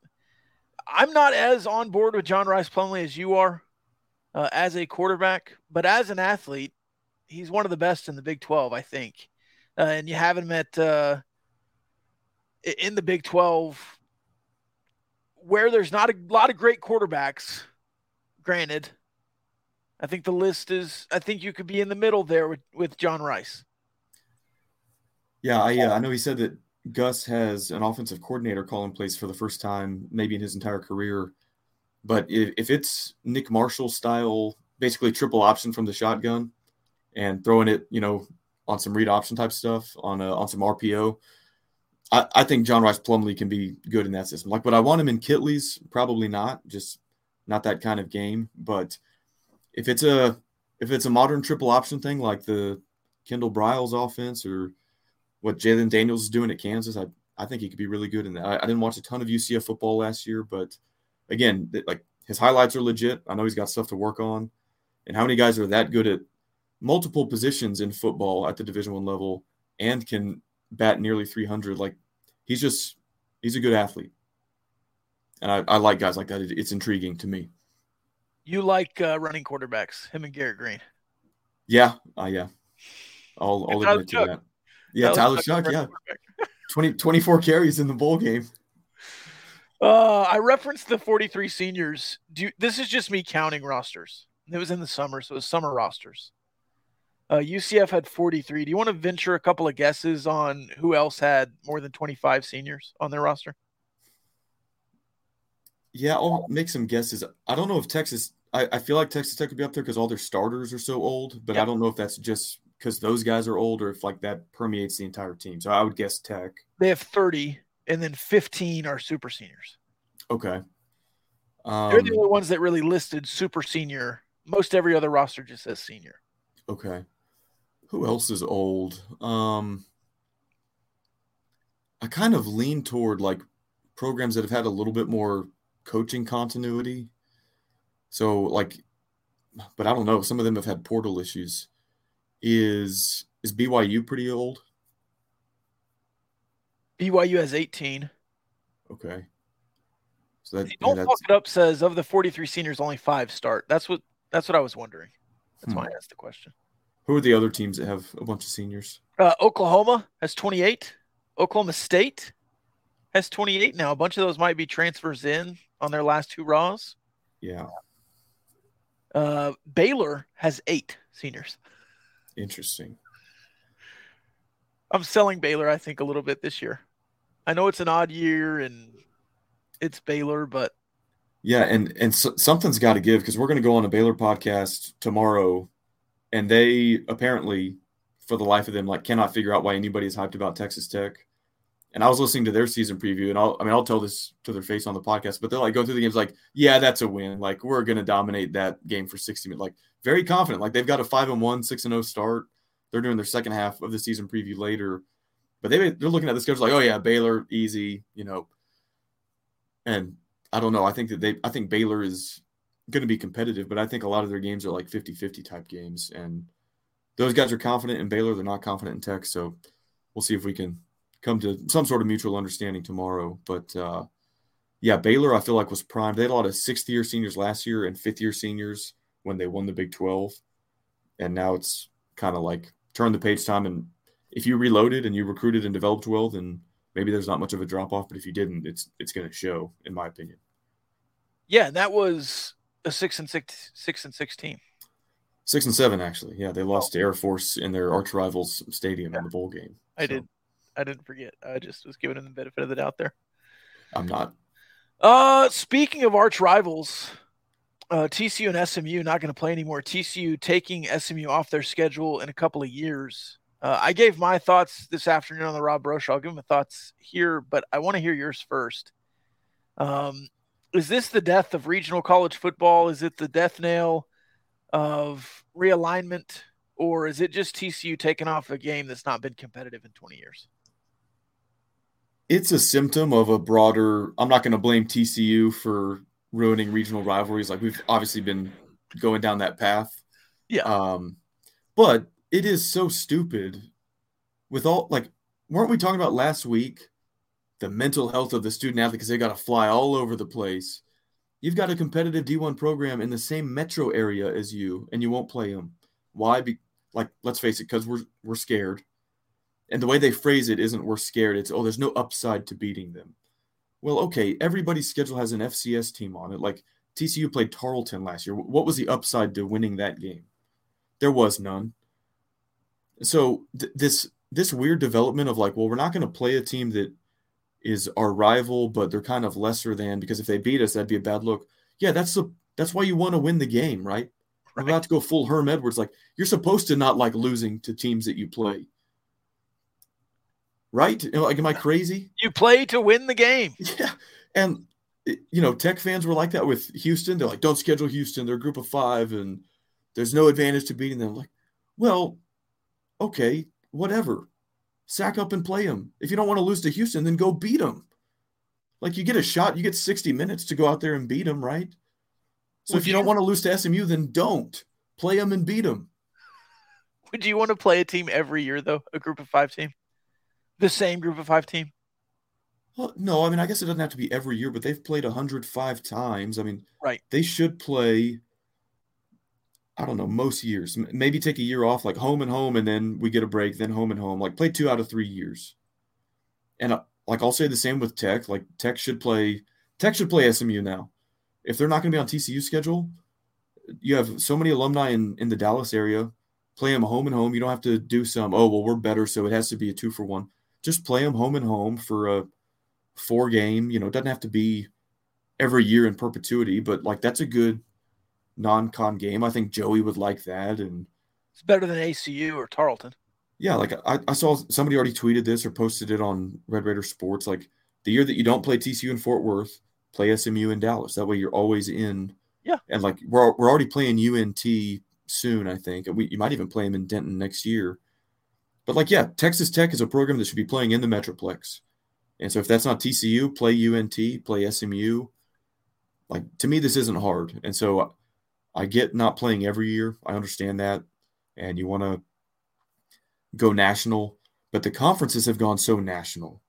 I'm not as on board with John Rhys Plumlee as you are uh, as a quarterback, but as an athlete, he's one of the best in the Big 12, I think. Uh, and you have him at uh, in the Big 12 where there's not a lot of great quarterbacks, granted, I think the list is. I think you could be in the middle there with, with John Rhys. Yeah, I uh, I know he said that Gus has an offensive coordinator call in place for the first time, maybe in his entire career. But if, if it's Nick Marshall style, basically triple option from the shotgun, and throwing it, you know, on some read option type stuff on a, on some RPO, I, I think John Rhys Plumlee can be good in that system. Like, would I want him in Kittley's? Probably not. Just not that kind of game. But if it's a if it's a modern triple option thing like the Kendall Briles offense or what Jalon Daniels is doing at Kansas, I I think he could be really good in that. I, I didn't watch a ton of UCF football last year, but again, like his highlights are legit. I know he's got stuff to work on. And how many guys are that good at multiple positions in football at the Division One level and can bat nearly 300? Like he's just he's a good athlete, and I, I like guys like that. It, it's intriguing to me. You like uh, running quarterbacks, him and Garrett Green. Yeah, uh, yeah. I'll, I'll admit to that. Yeah, Tyler Shough, yeah. 20, 24 carries in the bowl game. Uh, I referenced the 43 seniors. Do you, this is just me counting rosters. It was in the summer, so it was summer rosters. Uh, UCF had 43. Do you want to venture a couple of guesses on who else had more than 25 seniors on their roster? Yeah, I'll make some guesses. I don't know if Texas, I, I feel like Texas Tech could be up there because all their starters are so old, but yep. I don't know if that's just because those guys are old or if like that permeates the entire team. So I would guess Tech. They have 30 and then 15 are super seniors. Okay. Um, They're the um, only ones that really listed super senior. Most every other roster just says senior. Okay. Who else is old? Um, I kind of lean toward like programs that have had a little bit more coaching continuity. So like, but I don't know. Some of them have had portal issues. Is is BYU pretty old? BYU has 18. Okay. So that, don't fuck it up. Says of the 43 seniors, only five start. That's what that's what I was wondering. That's hmm. why I asked the question. Who are the other teams that have a bunch of seniors? Uh, Oklahoma has 28. Oklahoma State has 28 now. A bunch of those might be transfers in on their last two Raws. Yeah. Uh, Baylor has eight seniors. Interesting. I'm selling Baylor, I think, a little bit this year. I know it's an odd year and it's Baylor, but yeah, and and so, something's got to give because we're going to go on a Baylor podcast tomorrow and they apparently, for the life of them, like cannot figure out why anybody is hyped about Texas Tech. And I was listening to their season preview, and I'll, I mean, I'll tell this to their face on the podcast, but they'll like go through the games like, yeah, that's a win. Like we're to dominate that game for 60 minutes. Like very confident. Like they've got a five and one, six and zero oh start. They're doing their second half of the season preview later, but they they're looking at the schedule like, oh yeah, Baylor easy, you know. And I don't know. I think that they, I think Baylor is going to be competitive, but I think a lot of their games are like 50 50 type games. And those guys are confident in Baylor. They're not confident in Tech. So we'll see if we can come to some sort of mutual understanding tomorrow. But uh, yeah, Baylor, I feel like was primed. They had a lot of sixth year seniors last year and fifth year seniors when they won the Big 12. And now it's kind of like turn the page time. And if you reloaded and you recruited and developed well, then maybe there's not much of a drop off. But if you didn't, it's it's going to show, in my opinion. Yeah, that was a six and six six and six team. Six and seven, actually. Yeah, they lost oh. to Air Force in their arch rivals stadium yeah. in the bowl game. I so. did. I didn't forget. I just was giving them the benefit of the doubt there. I'm not. Uh, speaking of arch rivals, uh, TCU and SMU not going to play anymore. TCU taking SMU off their schedule in a couple of years. Uh, I gave my thoughts this afternoon on the Rob show. I'll give him my thoughts here, but I want to hear yours first. Um, is this the death of regional college football? Is it the death nail of realignment, or is it just TCU taking off a game that's not been competitive in 20 years? It's a symptom of a broader. I'm not going to blame TCU for ruining regional rivalries. Like we've obviously been going down that path. Yeah. Um, but it is so stupid with all like, weren't we talking about last week the mental health of the student athlete because they got to fly all over the place. You've got a competitive D1 program in the same metro area as you, and you won't play them. Why? Be, like, let's face it, because we're we're scared. And the way they phrase it isn't we're scared. It's oh, there's no upside to beating them. Well, okay, everybody's schedule has an FCS team on it. Like TCU played Tarleton last year. What was the upside to winning that game? There was none. So th- this this weird development of like, well, we're not going to play a team that is our rival, but they're kind of lesser than because if they beat us, that'd be a bad look. Yeah, that's the that's why you want to win the game, right? We're about to go full Herm Edwards. Like you're supposed to not like losing to teams that you play. right? Like, am I crazy? You play to win the game. Yeah, and you know, Tech fans were like that with Houston. They're like, don't schedule Houston. They're a group of five, and there's no advantage to beating them. Like, well, okay, whatever. Sack up and play them. If you don't want to lose to Houston, then go beat them. Like you get a shot, you get 60 minutes to go out there and beat them, right? So if you, you don't want to lose to SMU, then don't play them and beat them. Would you want to play a team every year though? A group of five team, the same group of five team? Well, no, I mean I guess it doesn't have to be every year, but they've played 105 times. I mean, right? They should play I don't know, most years. Maybe take a year off, like home and home, and then we get a break, then home and home. Like play two out of three years. And uh, like I'll say the same with Tech. Like Tech should play Tech should play SMU now. If they're not going to be on TCU schedule, you have so many alumni in in the Dallas area. Play them home and home. You don't have to do some. Oh well, we're better, so it has to be a two for one. Just play them home and home for a four game. You know, it doesn't have to be every year in perpetuity, but like that's a good non-con game. I think Joey would like that, and it's better than ACU or Tarleton. Yeah, like I, I saw somebody already tweeted this or posted it on Red Raider Sports. Like the year that you don't play TCU in Fort Worth, play SMU in Dallas. That way you're always in. Yeah, and like we're we're already playing UNT soon. I think we you might even play them in Denton next year. But like yeah, Texas Tech is a program that should be playing in the Metroplex. And so if that's not TCU, play UNT, play SMU. Like to me, this isn't hard. And so I get not playing every year. I understand that. And you want to go national, but the conferences have gone so national.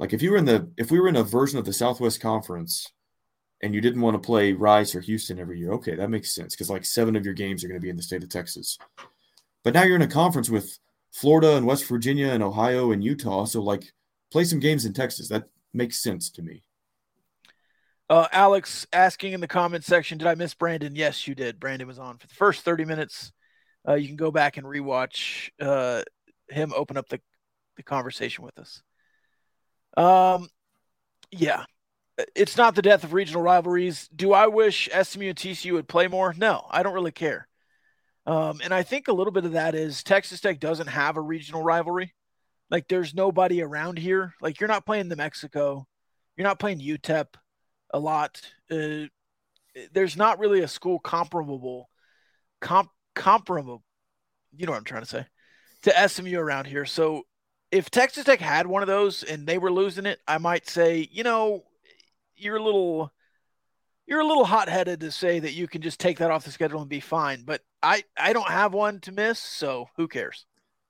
Like if you were in the if we were in a version of the Southwest Conference and you didn't want to play Rice or Houston every year, okay, that makes sense because like seven of your games are going to be in the state of Texas. But now you're in a conference with Florida and West Virginia and Ohio and Utah, so like play some games in Texas. That makes sense to me. Uh, Alex asking in the comment section, did I miss Brandon? Yes, you did. Brandon was on for the first 30 minutes. Uh, you can go back and rewatch uh, him open up the, the conversation with us. Um, yeah, it's not the death of regional rivalries. Do I wish SMU and TCU would play more? No, I don't really care. Um, and I think a little bit of that is Texas Tech doesn't have a regional rivalry. Like there's nobody around here. Like you're not playing New Mexico, you're not playing UTEP a lot. Uh, there's not really a school comparable, comp, comparable. You know what I'm trying to say to SMU around here. So if Texas Tech had one of those and they were losing it, I might say, you know, you're a little you're a little hot-headed to say that you can just take that off the schedule and be fine, but I I don't have one to miss, so who cares?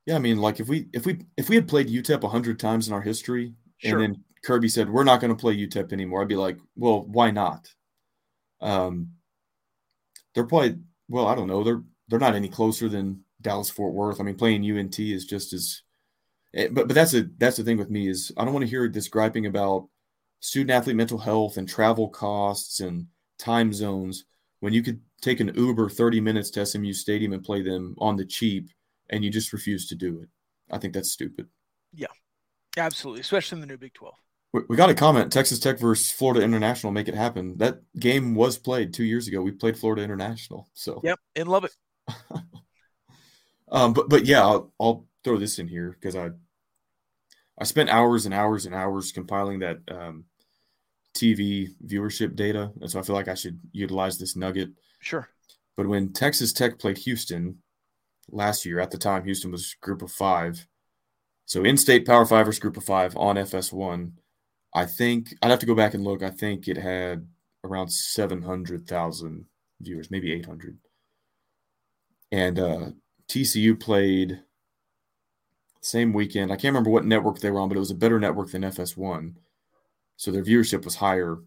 Yeah, I mean, like if we if we if we had played UTEP hundred times in our history, sure. and then Kirby said we're not going to play UTEP anymore, I'd be like, well, why not? Um, they're probably well, I don't know, they're they're not any closer than Dallas Fort Worth. I mean, playing UNT is just as, eh, but but that's a that's the thing with me is I don't want to hear this griping about student athlete mental health and travel costs and time zones when you could take an Uber 30 minutes to SMU Stadium and play them on the cheap and you just refuse to do it. I think that's stupid. Yeah, absolutely, especially in the new Big 12. We, got a comment Texas Tech versus Florida International make it happen. That game was played two years ago. We played Florida International. So, yep, and love it. um, but, but yeah, I'll, I'll throw this in here because I I spent hours and hours and hours compiling that um, TV viewership data, and so I feel like I should utilize this nugget. Sure. But when Texas Tech played Houston last year, at the time Houston was Group of Five, so in-state Power Five versus Group of Five on FS1. I think I'd have to go back and look. I think it had around seven hundred thousand viewers, maybe eight hundred. And uh, TCU played same weekend. I can't remember what network they were on, but it was a better network than FS1. So their viewership was higher.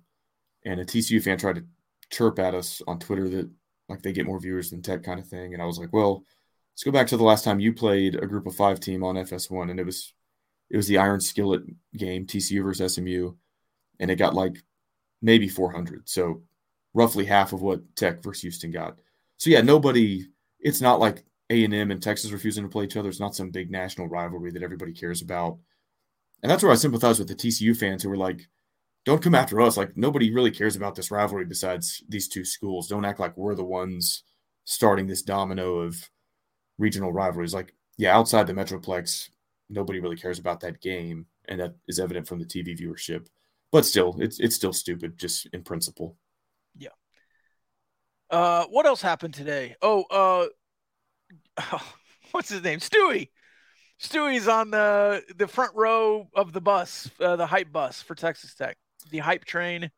And a TCU fan tried to chirp at us on Twitter that like they get more viewers than Tech kind of thing. And I was like, well, let's go back to the last time you played a group of five team on FS1, and it was it was the Iron Skillet game, TCU versus SMU, and it got like maybe 400. So roughly half of what Tech versus Houston got. So yeah, nobody. It's not like a&M and Texas refusing to play each other. It's not some big national rivalry that everybody cares about. And that's where I sympathize with the TCU fans who were like, don't come after us. Like, nobody really cares about this rivalry besides these two schools. Don't act like we're the ones starting this domino of regional rivalries. Like, yeah, outside the Metroplex, nobody really cares about that game, and that is evident from the TV viewership. But still, it's it's still stupid, just in principle. Yeah. Uh, what else happened today? Oh, uh, oh, what's his name? Stewie. Stewie's on the the front row of the bus, uh, the hype bus for Texas Tech, the hype train.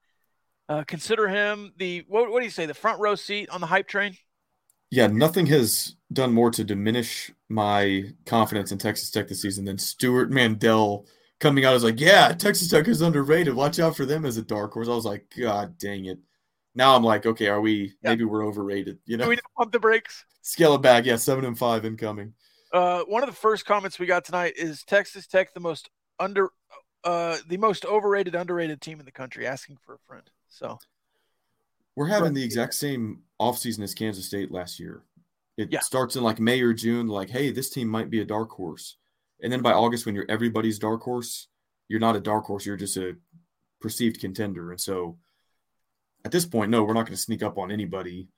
Uh, consider him the what, what do you say? The front row seat on the hype train. Yeah, nothing has done more to diminish my confidence in Texas Tech this season than Stewart Mandel coming out was like, yeah, Texas Tech is underrated. Watch out for them as a dark horse. I was like, God dang it. Now I'm like, okay, are we yeah. maybe we're overrated? You know, we pump the brakes. Scale it back. Yeah, seven and five incoming. Uh, one of the first comments we got tonight is Texas Tech the most under, uh, the most overrated, underrated team in the country. Asking for a friend. So we're having the exact same offseason as Kansas State last year. It yeah. starts in like May or June, like, hey, this team might be a dark horse. And then by August, when you're everybody's dark horse, you're not a dark horse, you're just a perceived contender. And so at this point, no, we're not going to sneak up on anybody.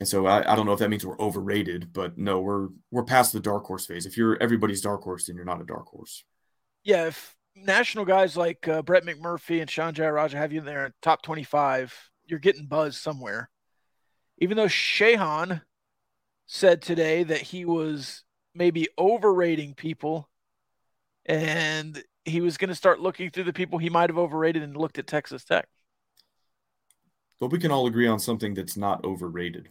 And so I, I don't know if that means we're overrated, but no, we're we're past the dark horse phase. If you're everybody's dark horse, then you're not a dark horse. Yeah, if national guys like uh, Brett McMurphy and Shehan Jeyarajah have you in there top 25, you're getting buzz somewhere. Even though Shehan said today that he was maybe overrating people and he was going to start looking through the people he might have overrated and looked at Texas Tech. But we can all agree on something that's not overrated.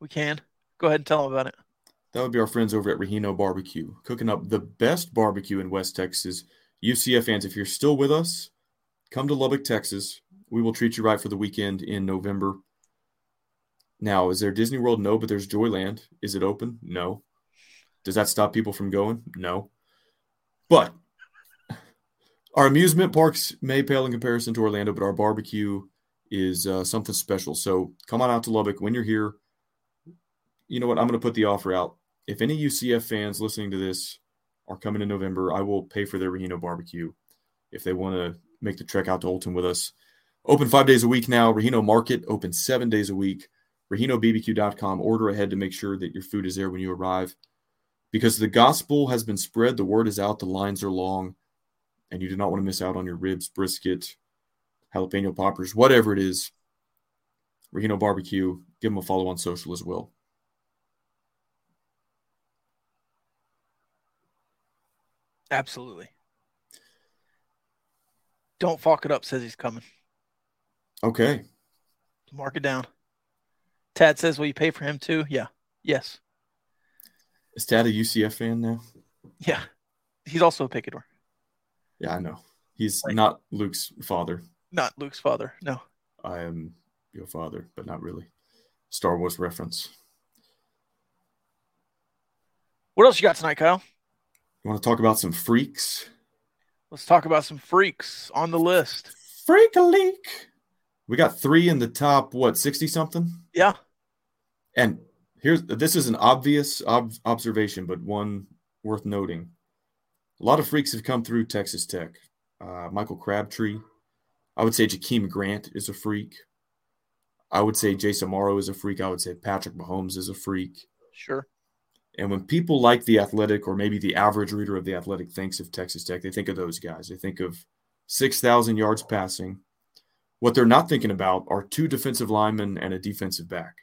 We can. Go ahead and tell them about it. That would be our friends over at Regino Barbecue, cooking up the best barbecue in West Texas. UCF fans, if you're still with us, come to Lubbock, Texas. We will treat you right for the weekend in November. Now, is there Disney World? No, but there's Joyland. Is it open? No. Does that stop people from going? No. But our amusement parks may pale in comparison to Orlando, but our barbecue is uh, something special. So come on out to Lubbock when you're here. You know what? I'm going to put the offer out. If any UCF fans listening to this are coming in November, I will pay for their Regino barbecue if they want to make the trek out to Olton with us. Open five days a week now. Regino Market open seven days a week. ReginoBBQ.com. Order ahead to make sure that your food is there when you arrive. Because the gospel has been spread, the word is out, the lines are long, and you do not want to miss out on your ribs, brisket, jalapeno poppers, whatever it is. Regino Barbecue. Give them a follow on social as well. Absolutely. Don't fuck it up, says he's coming. Okay. Mark it down. Tad says, Will you pay for him too? Yeah. Yes. Is Tad a UCF fan now? Yeah. He's also a picador. Yeah, I know. He's right. not Luke's father. Not Luke's father. No. I am your father, but not really. Star Wars reference. What else you got tonight, Kyle? You want to talk about some freaks? Let's talk about some freaks on the list. Freak a leak. We got three in the top, what, 60 something? Yeah. And here's this is an obvious ob- observation, but one worth noting. A lot of freaks have come through Texas Tech. Uh, Michael Crabtree. I would say Jakeem Grant is a freak. I would say Jace Amaro is a freak. I would say Patrick Mahomes is a freak. Sure. And when people like the athletic, or maybe the average reader of the athletic thinks of Texas Tech, they think of those guys. They think of 6,000 yards passing. What they're not thinking about are two defensive linemen and a defensive back.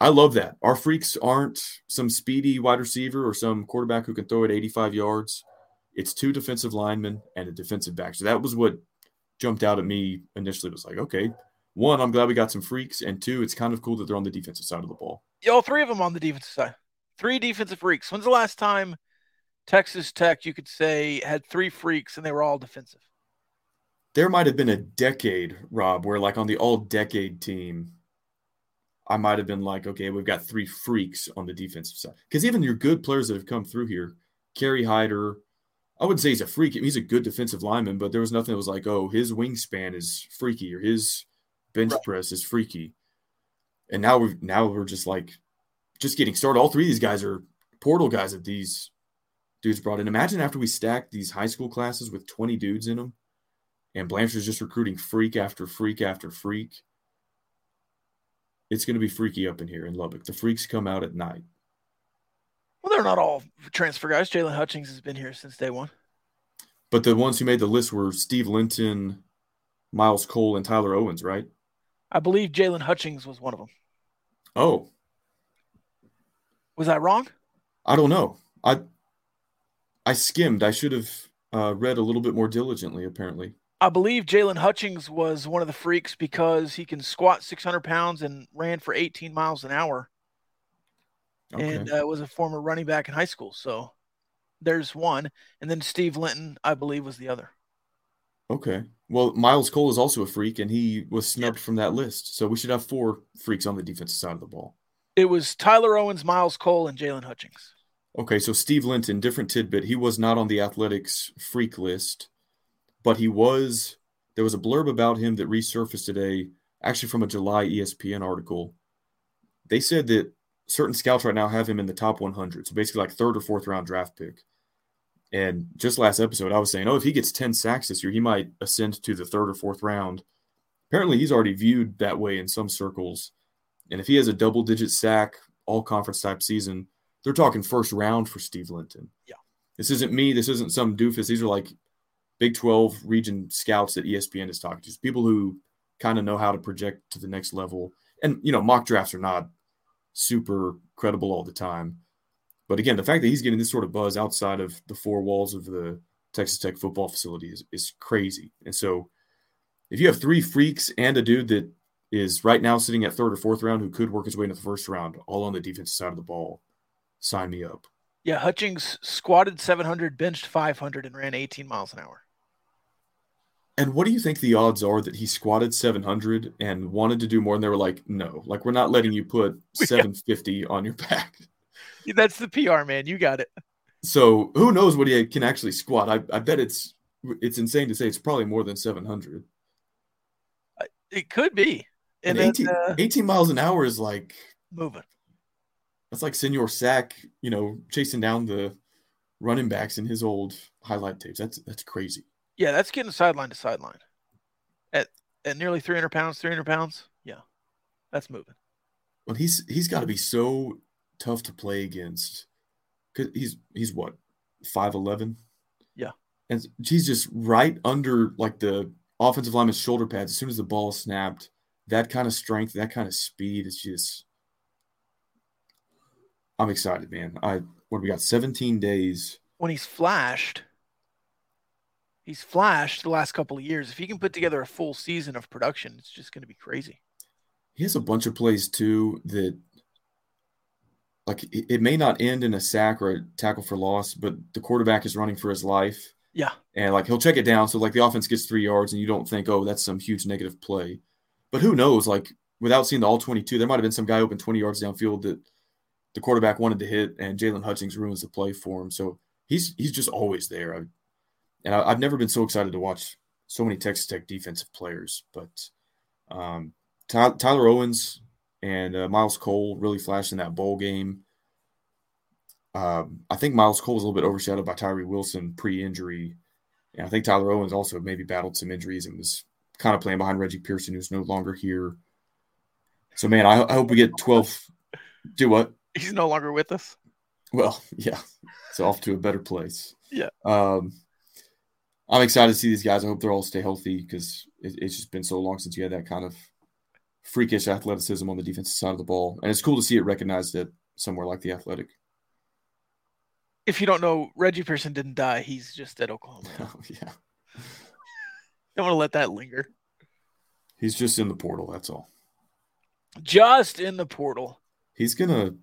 I love that. Our freaks aren't some speedy wide receiver or some quarterback who can throw it 85 yards. It's two defensive linemen and a defensive back. So that was what jumped out at me initially. It was like, okay, one, I'm glad we got some freaks, and two, it's kind of cool that they're on the defensive side of the ball. Yeah, all three of them on the defensive side. Three defensive freaks. When's the last time Texas Tech, you could say, had three freaks and they were all defensive? There might have been a decade, Rob, where like on the all decade team, I might have been like, okay, we've got three freaks on the defensive side. Because even your good players that have come through here, Kerry Hyder, I wouldn't say he's a freak. He's a good defensive lineman, but there was nothing that was like, oh, his wingspan is freaky or his bench right. press is freaky. And now we're now we're just like just getting started. All three of these guys are portal guys that these dudes brought in. Imagine after we stack these high school classes with 20 dudes in them, and Blanchard's just recruiting freak after freak after freak. It's going to be freaky up in here in Lubbock. The freaks come out at night. Well, they're not all transfer guys. Jaylon Hutchings has been here since day one. But the ones who made the list were Steve Linton, Myles Cole, and Tyler Owens, right? I believe Jaylon Hutchings was one of them. Oh, was I wrong? I don't know. I I skimmed. I should have uh, read a little bit more diligently. Apparently, I believe Jaylon Hutchings was one of the freaks because he can squat 600 pounds and ran for 18 miles an hour, okay. and uh, was a former running back in high school. So there's one, and then Steve Linton, I believe, was the other. Okay. Well, Myles Cole is also a freak, and he was snubbed from that list. So we should have four freaks on the defensive side of the ball. It was Tyler Owens, Myles Cole, and Jaylon Hutchings. Okay, so Steve Linton, different tidbit. He was not on the athletics freak list, but he was. There was a blurb about him that resurfaced today, actually from a July ESPN article. They said that certain scouts right now have him in the top 100, so basically like third or fourth round draft pick. And just last episode, I was saying, oh, if he gets 10 sacks this year, he might ascend to the third or fourth round. Apparently, he's already viewed that way in some circles. And if he has a double digit sack, all conference type season, they're talking first round for Steve Linton. Yeah. This isn't me. This isn't some doofus. These are like Big 12 region scouts that ESPN is talking to. People who kind of know how to project to the next level. And, you know, mock drafts are not super credible all the time. But again, the fact that he's getting this sort of buzz outside of the four walls of the Texas Tech football facility is, is crazy. And so if you have three freaks and a dude that is right now sitting at third or fourth round who could work his way into the first round, all on the defensive side of the ball, sign me up. Yeah, Hutchings squatted 700, benched 500, and ran 18 miles an hour. And what do you think the odds are that he squatted 700 and wanted to do more? And they were like, no, like, we're not letting you put 750 on your back. That's the PR man. You got it. So who knows what he can actually squat? I, I bet it's it's insane to say it's probably more than 700. Uh, it could be. And, and 18, then, uh, 18 miles an hour is like moving. That's like Señor Sack, you know, chasing down the running backs in his old highlight tapes. That's that's crazy. Yeah, that's getting sideline to sideline. At at nearly 300 pounds, 300 pounds. Yeah, that's moving. Well, he's he's got to be so tough to play against. Cause he's he's what five eleven. Yeah, and he's just right under like the offensive lineman's shoulder pads. As soon as the ball snapped, that kind of strength, that kind of speed is just. I'm excited, man. I what we got 17 days. When he's flashed, he's flashed the last couple of years. If he can put together a full season of production, it's just going to be crazy. He has a bunch of plays too that like it may not end in a sack or a tackle for loss, but the quarterback is running for his life. Yeah. And like he'll check it down. So like the offense gets three yards and you don't think, oh, that's some huge negative play. But who knows? Like without seeing the all 22, there might have been some guy open 20 yards downfield that the quarterback wanted to hit and Jaylon Hutchings ruins the play for him. So he's he's just always there. And I, have never been so excited to watch so many Texas Tech defensive players. But um, Tyler Owens, and uh, Myles Cole really flashed in that bowl game. Um, I think Myles Cole was a little bit overshadowed by Tyree Wilson pre-injury, and I think Tyler Owens also maybe battled some injuries and was kind of playing behind Reggie Pearson, who's no longer here. So, man, I, I hope we get twelve. Do what? He's no longer with us. Well, yeah, it's off to a better place. Yeah. Um, I'm excited to see these guys. I hope they're all stay healthy because it, it's just been so long since you had that kind of freakish athleticism on the defensive side of the ball. And it's cool to see it recognized at somewhere like the athletic. If you don't know, Reggie Pearson didn't die. He's just at Oklahoma. Oh, yeah. Don't want to let that linger. He's just in the portal. That's all. Just in the portal. He's gonna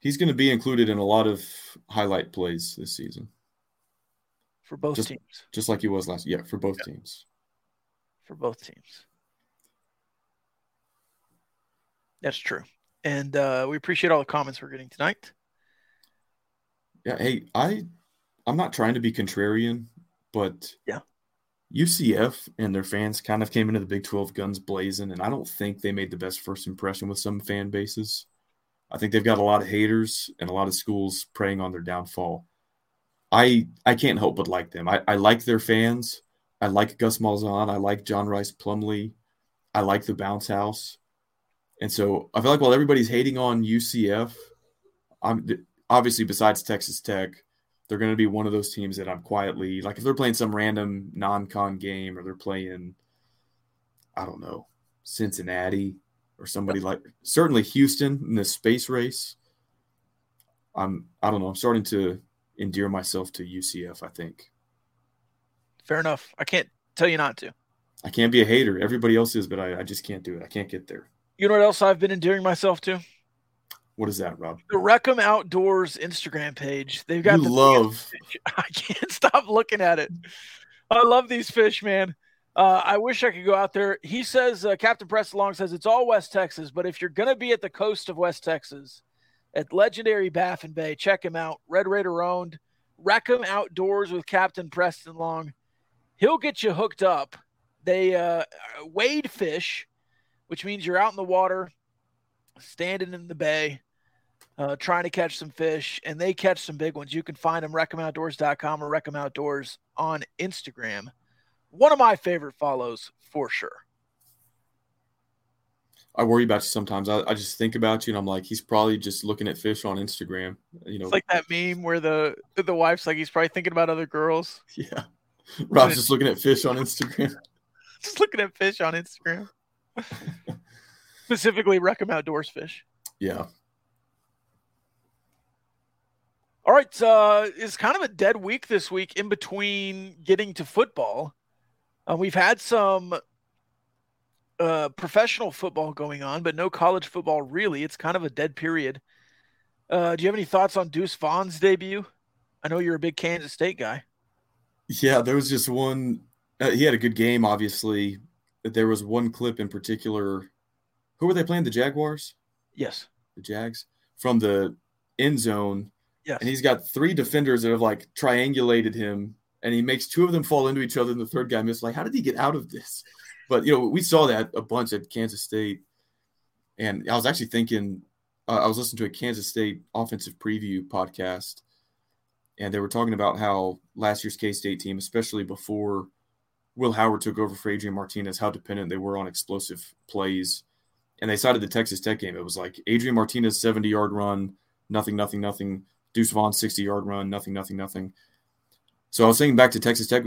he's gonna be included in a lot of highlight plays this season. For both just, teams. Just like he was last yeah, for both teams. For both teams. That's true. And uh, we appreciate all the comments we're getting tonight. Yeah. Hey, I I'm not trying to be contrarian, but yeah, UCF and their fans kind of came into the Big 12 guns blazing, and I don't think they made the best first impression with some fan bases. I think they've got a lot of haters and a lot of schools preying on their downfall. I I can't help but like them. I, I like their fans. I like Gus Malzahn. I like John Rhys Plumlee. I like the bounce house. And so I feel like while everybody's hating on UCF, I'm obviously, besides Texas Tech, they're going to be one of those teams that I'm quietly like if they're playing some random non-con game or they're playing, I don't know, Cincinnati or somebody like certainly Houston in the space race. I'm I don't know. I'm starting to endear myself to UCF. I think. Fair enough. I can't tell you not to. I can't be a hater. Everybody else is, but I, I just can't do it. I can't get there. You know what else I've been endearing myself to? What is that, Rob? The Reckham Outdoors Instagram page. They've got you the love. I can't stop looking at it. I love these fish, man. Uh, I wish I could go out there. He says, uh, Captain Preston Long says it's all West Texas, but if you're going to be at the coast of West Texas, at legendary Baffin Bay, check him out. Red Raider owned. Reckham Outdoors with Captain Preston Long. He'll get you hooked up. They uh, wade fish, which means you're out in the water, standing in the bay, uh, trying to catch some fish, and they catch some big ones. You can find them reckhamoutdoors.com or Reckham Outdoors on Instagram. One of my favorite follows for sure. I worry about you sometimes. I, I, just think about you, and I'm like, he's probably just looking at fish on Instagram. You know, it's like that meme where the the wife's like, he's probably thinking about other girls. Yeah, Rob's just looking at fish on Instagram. just looking at fish on Instagram. Specifically, Reckham Outdoors fish. Yeah. All right, uh, it's kind of a dead week this week in between getting to football. Uh, we've had some uh, professional football going on, but no college football really. It's kind of a dead period. Uh, do you have any thoughts on Deuce Vaughn's debut? I know you're a big Kansas State guy. Yeah, there was just one. Uh, he had a good game, obviously. But there was one clip in particular. Who were they playing? The Jaguars? Yes. The Jags from the end zone Yes. And he's got three defenders that have like triangulated him, and he makes two of them fall into each other, and the third guy missed. Like, how did he get out of this? But you know, we saw that a bunch at Kansas State, and I was actually thinking, uh, I was listening to a Kansas State offensive preview podcast, and they were talking about how last year's K State team, especially before Will Howard took over for Adrian Martinez, how dependent they were on explosive plays. And they cited the Texas Tech game. It was like Adrian Martinez 70 yard run, nothing, nothing, nothing. Deuce Vaughn 60 yard run, nothing, nothing, nothing. So I was thinking back to Texas Tech,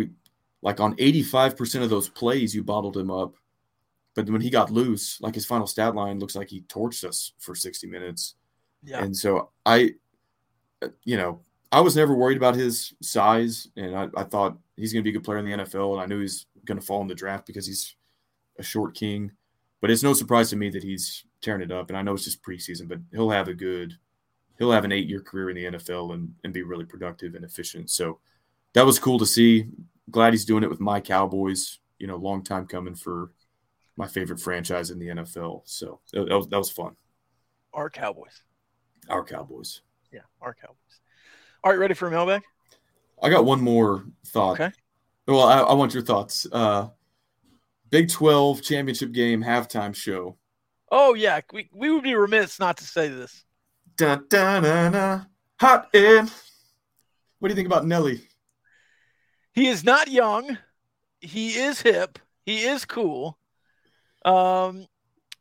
like on 85% of those plays, you bottled him up. But when he got loose, like his final stat line looks like he torched us for 60 minutes. Yeah. And so I, you know, I was never worried about his size. And I, I thought he's going to be a good player in the NFL. And I knew he's going to fall in the draft because he's a short king. But it's no surprise to me that he's tearing it up. And I know it's just preseason, but he'll have a good – he'll have an eight year career in the NFL and, and be really productive and efficient. So that was cool to see. Glad he's doing it with my Cowboys. You know, long time coming for my favorite franchise in the NFL. So that, was that was fun. Our Cowboys. Our Cowboys. Yeah, our Cowboys. All right, ready for a mailbag? I got one more thought. Okay. Well, I, I want your thoughts. Uh, Big 12 championship game halftime show. Oh, yeah. We, we would be remiss not to say this. Da, da, da, da. Hot in. What do you think about Nelly? He is not young. He is hip. He is cool. Um,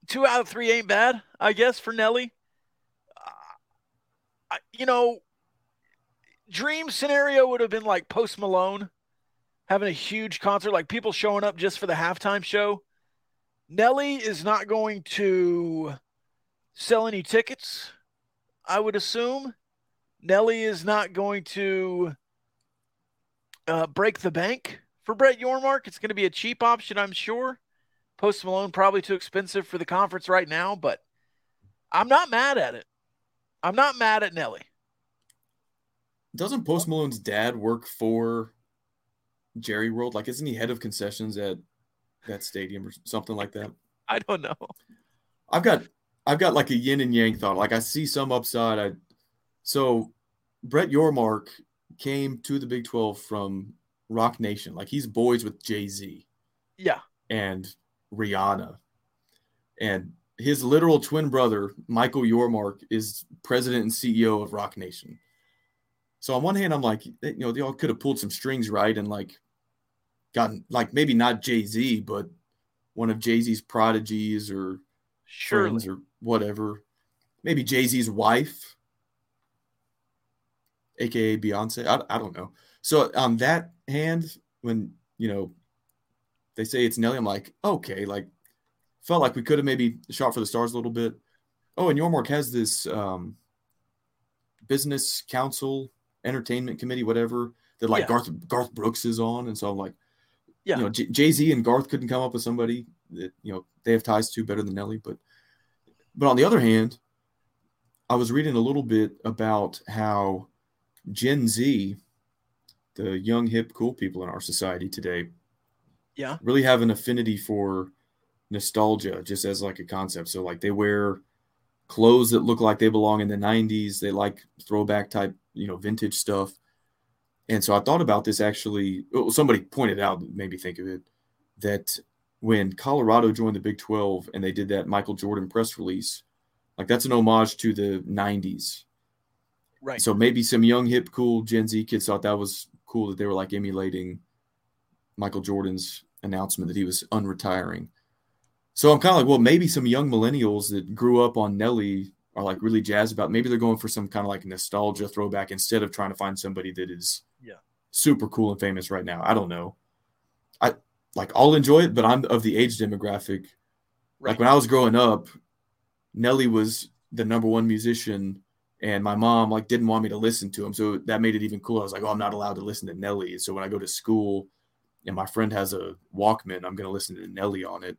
two out of three ain't bad, I guess, for Nelly. Uh, you know, dream scenario would have been like Post Malone having a huge concert, like people showing up just for the halftime show. Nelly is not going to sell any tickets. I would assume. Nelly is not going to uh, break the bank for Brett Yormark. It's going to be a cheap option, I'm sure. Post Malone probably too expensive for the conference right now, but I'm not mad at it. I'm not mad at Nelly. Doesn't Post Malone's dad work for Jerry World? Like, isn't he head of concessions at that stadium or something like that? I don't know. I've got I've got like a yin and yang thought. Like I see some upside. I so Brett Yormark came to the Big 12 from Roc Nation. Like he's boys with Jay-Z. Yeah. And Rihanna. And his literal twin brother, Michael Yormark, is president and CEO of Roc Nation. So on one hand, I'm like, you know, they all could have pulled some strings right and like gotten like maybe not Jay-Z, but one of Jay-Z's prodigies or Surely. friends or whatever. Maybe Jay Z's wife. Aka Beyonce. I, I don't know. So on that hand, when you know they say it's Nelly, I'm like, okay, like felt like we could have maybe shot for the stars a little bit. Oh, and Yormark has this um, business council, entertainment committee, whatever that like yeah. Garth Garth Brooks is on, and so I'm like, yeah, you know, Jay Z and Garth couldn't come up with somebody that you know they have ties to better than Nelly, but but on the other hand, I was reading a little bit about how Gen Z, the young, hip, cool people in our society today, yeah, really have an affinity for nostalgia just as like a concept. So like they wear clothes that look like they belong in the 90s. They like throwback type, you know, vintage stuff. And so I thought about this actually. Well, somebody pointed out, made me think of it, that when Colorado joined the Big 12 and they did that Michael Jordan press release, like that's an homage to the 90s. Right. So maybe some young, hip, cool Gen Z kids thought that was cool that they were like emulating Michael Jordan's announcement that he was unretiring. So I'm kind of like, well, maybe some young millennials that grew up on Nelly are like really jazzed about. Maybe they're going for some kind of like nostalgia throwback instead of trying to find somebody that is yeah super cool and famous right now. I don't know. I like I'll enjoy it, but I'm of the age demographic. Right. Like when I was growing up, Nelly was the number one musician, and my mom like didn't want me to listen to him, so that made it even cooler. I was like, oh, I'm not allowed to listen to Nelly. So when I go to school, and my friend has a Walkman, I'm gonna listen to Nelly on it.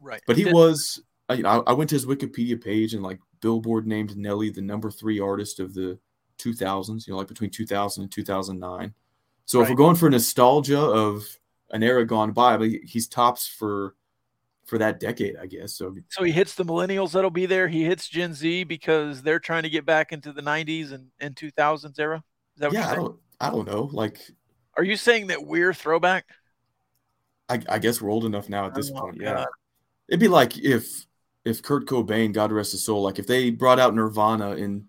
Right. But he Did- was, uh, you know, I, I went to his Wikipedia page and like Billboard named Nelly the number three artist of the 2000s. You know, like between 2000 and 2009. So right. if we're going for nostalgia of an era gone by, but he's tops for for that decade, I guess. So so he hits the millennials that'll be there. He hits Gen Z because they're trying to get back into the 90s and, and 2000s era. Is that yeah, I don't I don't know. Like, are you saying that we're throwback? I, I guess we're old enough now at this oh, point. God. Yeah, it'd be like if if Kurt Cobain, God rest his soul, like if they brought out Nirvana in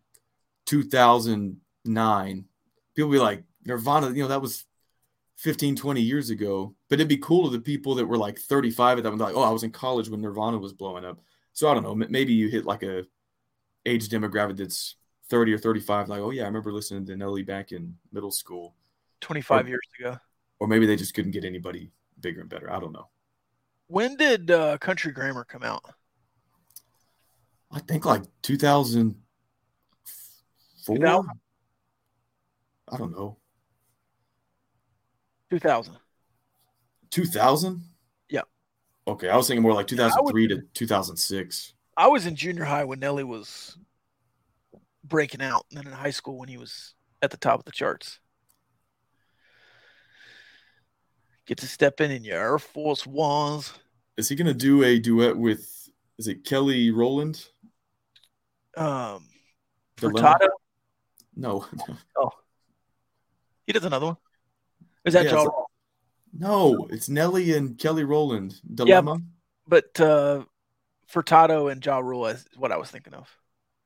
2009, people be like Nirvana, you know, that was 15, 20 years ago. But it'd be cool to the people that were like 35 at that time, like, oh, I was in college when Nirvana was blowing up. So I don't know. Maybe you hit like a age demographic that's 30 or 35, like, oh yeah, I remember listening to Nelly back in middle school. 25 or, years ago. Or maybe they just couldn't get anybody bigger and better. I don't know. When did uh, Country Grammar come out? I think like 2004. 2000? I don't know. 2000. 2000? Yeah. Okay, I was thinking more like 2003 yeah, to 2006. I was in junior high when Nelly was breaking out, and then in high school when he was at the top of the charts. Get to step in in your Air Force Ones. Is he going to do a duet with, is it Kelly Rowland? Um, Furtado? No. oh. He does another one. Is that yeah? No, it's Nelly and Kelly Rowland. Dilemma. Yeah, but uh, Furtado and Ja Rule is what I was thinking of.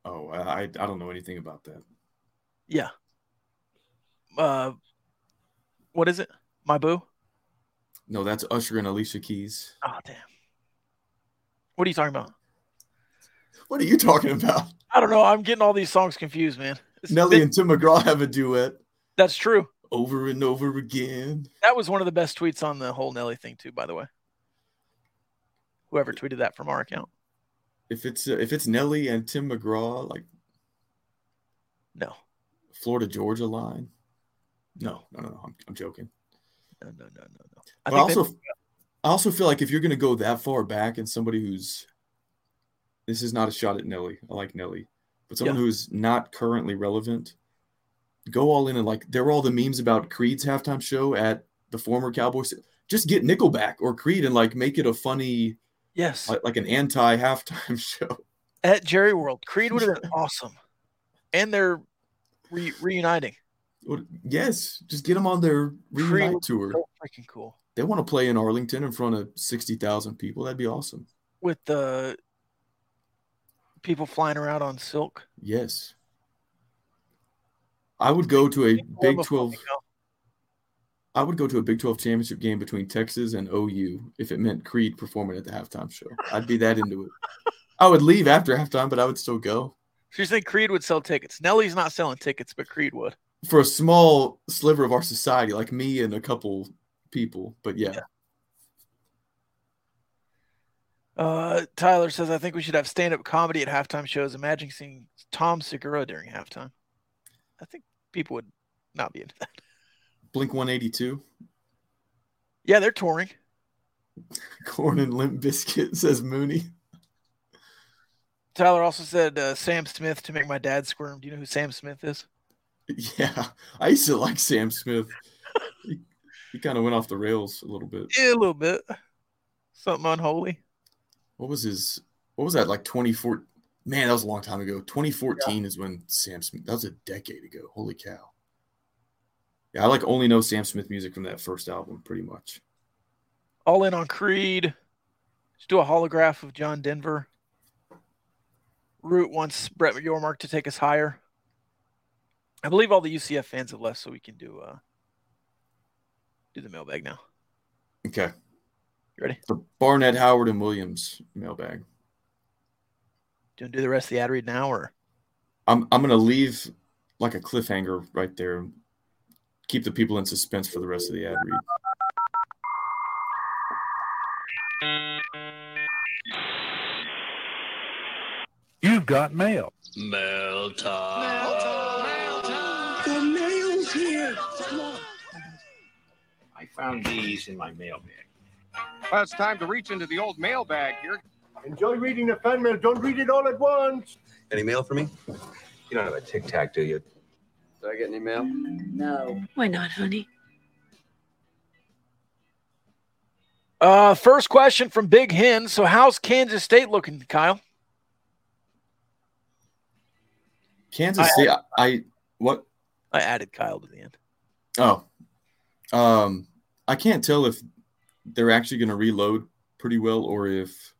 Oh, I I don't know anything about that. Yeah. Uh, what is it? My boo. No, that's Usher and Alicia Keys. Oh damn. What are you talking about? What are you talking about? I don't know. I'm getting all these songs confused, man. It's Nelly and Tim McGraw have a duet. That's true over and over again. That was one of the best tweets on the whole Nelly thing too, by the way. Whoever tweeted that from our account. If it's uh, if it's Nelly and Tim McGraw, like no, Florida Georgia line. No, no, no, no. I'm, I'm joking. No, no, no, no, no. I but also, I also feel like if you're going to go that far back and somebody who's, this is not a shot at Nelly. I like Nelly, but someone yeah. who's not currently relevant go all in and like there were all the memes about Creed's halftime show at the former Cowboys. Just get Nickelback or Creed and like make it a funny, yes, like, like an anti halftime show at Jerry World. Creed would have been awesome, and they're re- reuniting. Yes, just get them on their reunite tour. So freaking cool. They want to play in Arlington in front of sixty thousand people. That'd be awesome. With the people flying around on silk. Yes. I would go to a Big 12. I would go to a Big 12 championship game between Texas and OU if it meant Creed performing at the halftime show. I'd be that into it. I would leave after halftime, but I would still go. So you think Creed would sell tickets? Nelly's not selling tickets, but Creed would. for a small sliver of our society, like me and a couple people. But yeah. yeah. Uh, Tyler says, I think we should have stand up comedy at halftime shows. Imagine seeing Tom Segura during halftime. I think people would not be into that. Blink 182. Yeah, they're touring. Korn and Limp Bizkit says Mooney. Tyler also said uh, Sam Smith to make my dad squirm. Do you know who Sam Smith is? Yeah, I used to like Sam Smith. he, he kind of went off the rails a little bit. Yeah, a little bit. Something unholy. What was his? What was that like? Twenty four? Man, that was a long time ago. Twenty fourteen yeah. is when Sam Smith. That was a decade ago. Holy cow! Yeah, I like only know Sam Smith music from that first album, pretty much. All in on Creed. Let's do a holograph of John Denver. Root wants Brett Yormark to take us higher. I believe all the UCF fans have left, so we can do uh do the mailbag now. Okay. You ready? For Barnett, Howard, and Williams mailbag. Do you want to do the rest of the ad read now, or? I'm I'm gonna leave like a cliffhanger right there. Keep the people in suspense for the rest of the ad read. You've got mail. Mail time. Mail time. Mail time. The mail's here. I found these in my mailbag. Well, it's time to reach into the old mailbag here. Enjoy reading the fan mail. Don't read it all at once. Any mail for me? You don't have a tic tac, do you? Did I get any mail? No. Why not, honey? Uh, first question from Big Hen. So, how's Kansas State looking, Kyle? Kansas State, I, I what? I added Kyle to the end. Oh, um, I can't tell if they're actually going to reload pretty well or if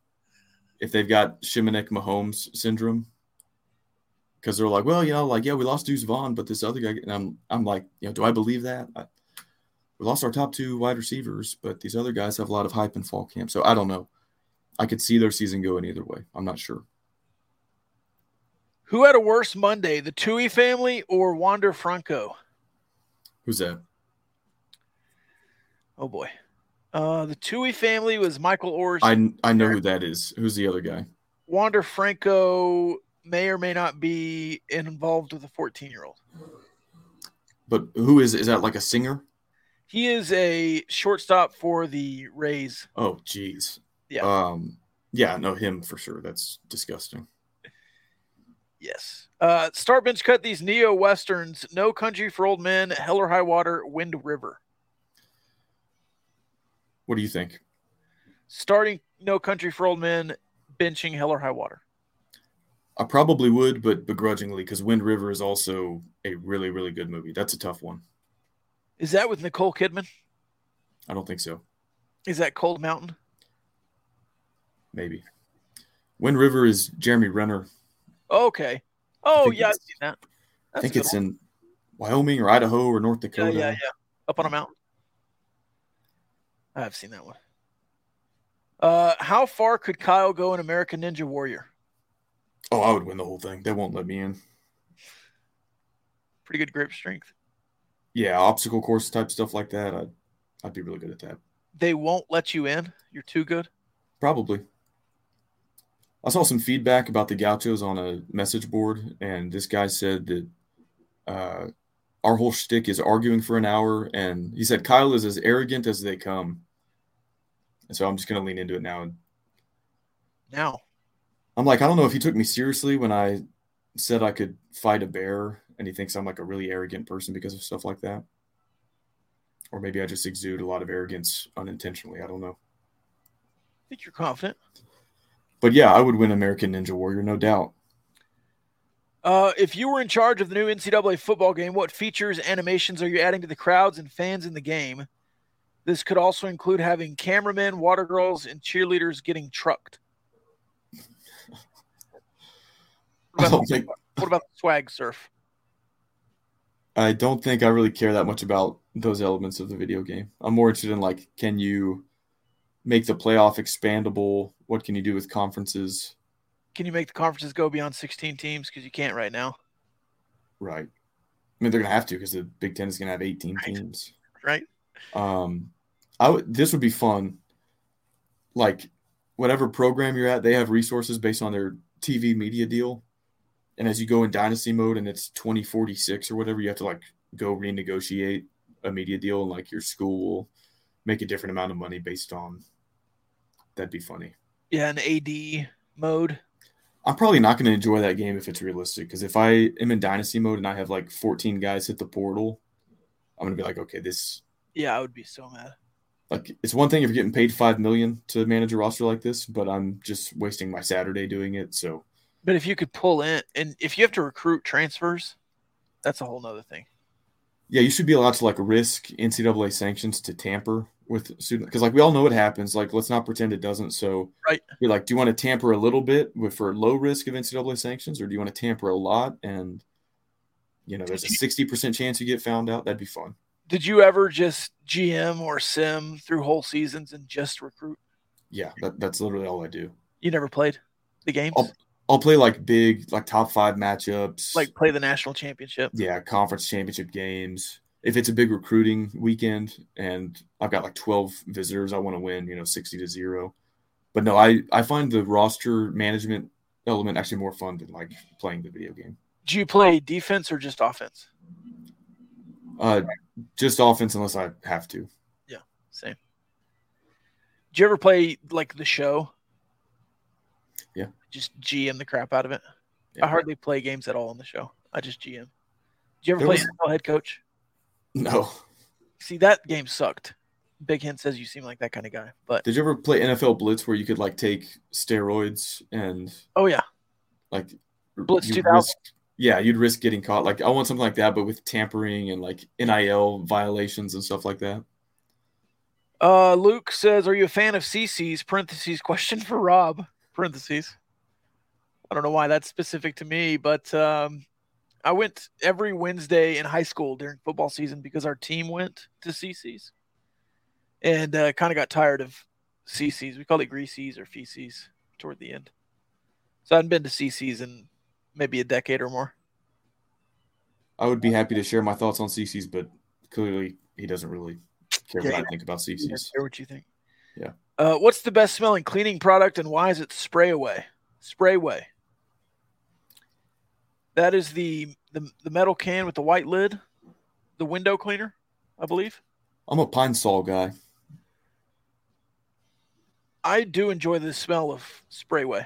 if they've got Shimonek Mahomes syndrome. Because they're like, well, you know, like yeah, we lost Deuce Vaughn, but this other guy, and I'm I'm like, you know, do I believe that? I, we lost our top two wide receivers, but these other guys have a lot of hype in fall camp, so I don't know. I could see their season going either way. I'm not sure. Who had a worse Monday, the Tuohy family or Wander Franco? Who's that? Oh boy. Uh, the Tuohy family was Michael Oher. I I know who that is. Who's the other guy? Wander Franco may or may not be involved with a 14 year old. But who is is that like a singer? He is a shortstop for the Rays. Oh, geez. Yeah. Um. Yeah. No, him for sure. That's disgusting. Yes. Uh, start bench cut these neo westerns. No country for old men. Hell or high water. Wind River. What do you think? Starting No Country for Old Men, benching Hell or High Water. I probably would, but begrudgingly, because Wind River is also a really, really good movie. That's a tough one. Is that with Nicole Kidman? I don't think so. Is that Cold Mountain? Maybe. Wind River is Jeremy Renner. Okay. Oh yeah, I've seen that. That's I think it's one. in Wyoming or Idaho or North Dakota. Yeah, yeah, yeah. Up on a mountain. I've seen that one. Uh, how far could Kyle go in American Ninja Warrior? Oh, I would win the whole thing. They won't let me in. Pretty good grip strength. Yeah, obstacle course type stuff like that. I'd, I'd be really good at that. They won't let you in. You're too good. Probably. I saw some feedback about the Gauchos on a message board, and this guy said that uh, our whole shtick is arguing for an hour, and he said Kyle is as arrogant as they come. And so I'm just gonna lean into it now. Now, I'm like, I don't know if he took me seriously when I said I could fight a bear, and he thinks I'm like a really arrogant person because of stuff like that. Or maybe I just exude a lot of arrogance unintentionally. I don't know. I think you're confident. But yeah, I would win American Ninja Warrior, no doubt. Uh, if you were in charge of the new NCAA football game, what features, animations are you adding to the crowds and fans in the game? This could also include having cameramen, water girls, and cheerleaders getting trucked. What about, think, what about the swag surf? I don't think I really care that much about those elements of the video game. I'm more interested in like, can you make the playoff expandable? What can you do with conferences? Can you make the conferences go beyond 16 teams? Because you can't right now. Right. I mean, they're gonna have to because the Big Ten is gonna have 18 right. teams. Right. Um, I would. This would be fun. Like, whatever program you're at, they have resources based on their TV media deal. And as you go in dynasty mode and it's 2046 or whatever, you have to like go renegotiate a media deal and like your school will make a different amount of money based on that'd be funny. Yeah, an AD mode. I'm probably not going to enjoy that game if it's realistic because if I am in dynasty mode and I have like 14 guys hit the portal, I'm going to be like, okay, this Yeah, I would be so mad. like it's one thing if you're getting paid five million to manage a roster like this, but I'm just wasting my Saturday doing it. So But if you could pull in, and if you have to recruit transfers, that's a whole nother thing. yeah, you should be allowed to like risk NCAA sanctions to tamper with student because like we all know what happens. Like let's not pretend it doesn't. So Right. you're like, do you want to tamper a little bit with for low risk of NCAA sanctions, or do you want to tamper a lot and you know there's a sixty percent chance you get found out? That'd be fun. Did you ever just GM or sim through whole seasons and just recruit? Yeah, that, that's literally all I do. You never played the games? I'll, I'll play like big, like top five matchups, like play the national championship? yeah, conference championship games. If it's a big recruiting weekend and I've got like 12 visitors, I want to win, you know, 60 to zero. But no, I, I find the roster management element actually more fun than like playing the video game. Do you play defense or just offense? Uh, just offense unless I have to. Yeah, same. Do you ever play like the show? Yeah. Just GM the crap out of it. Yeah. I hardly play games at all on the show. I just GM. Do you ever There play was- head coach? No. See, that game sucked. Big Hint says you seem like that kind of guy. But Did you ever play NFL Blitz where you could like take steroids and oh yeah, like Blitz 2000. yeah, you'd risk getting caught. Like I want something like that, but with tampering and like NIL violations and stuff like that. Uh, Luke says, "Are you a fan of CC's?" Parentheses question for Rob. Parentheses. I don't know why that's specific to me, but um, I went every Wednesday in high school during football season because our team went to CC's, and uh, kind of got tired of CC's. We called it greasies or feces toward the end. So I hadn't been to CC's in maybe a decade or more. I would be happy to share my thoughts on CC's, but clearly he doesn't really care Yeah, what I think about CC's. Care what you think? Yeah. Uh, what's the best smelling cleaning product and why is it Sprayway? Spray away. That is the, the the metal can with the white lid, the window cleaner, I believe. I'm a Pine Sol guy. I do enjoy the smell of sprayway.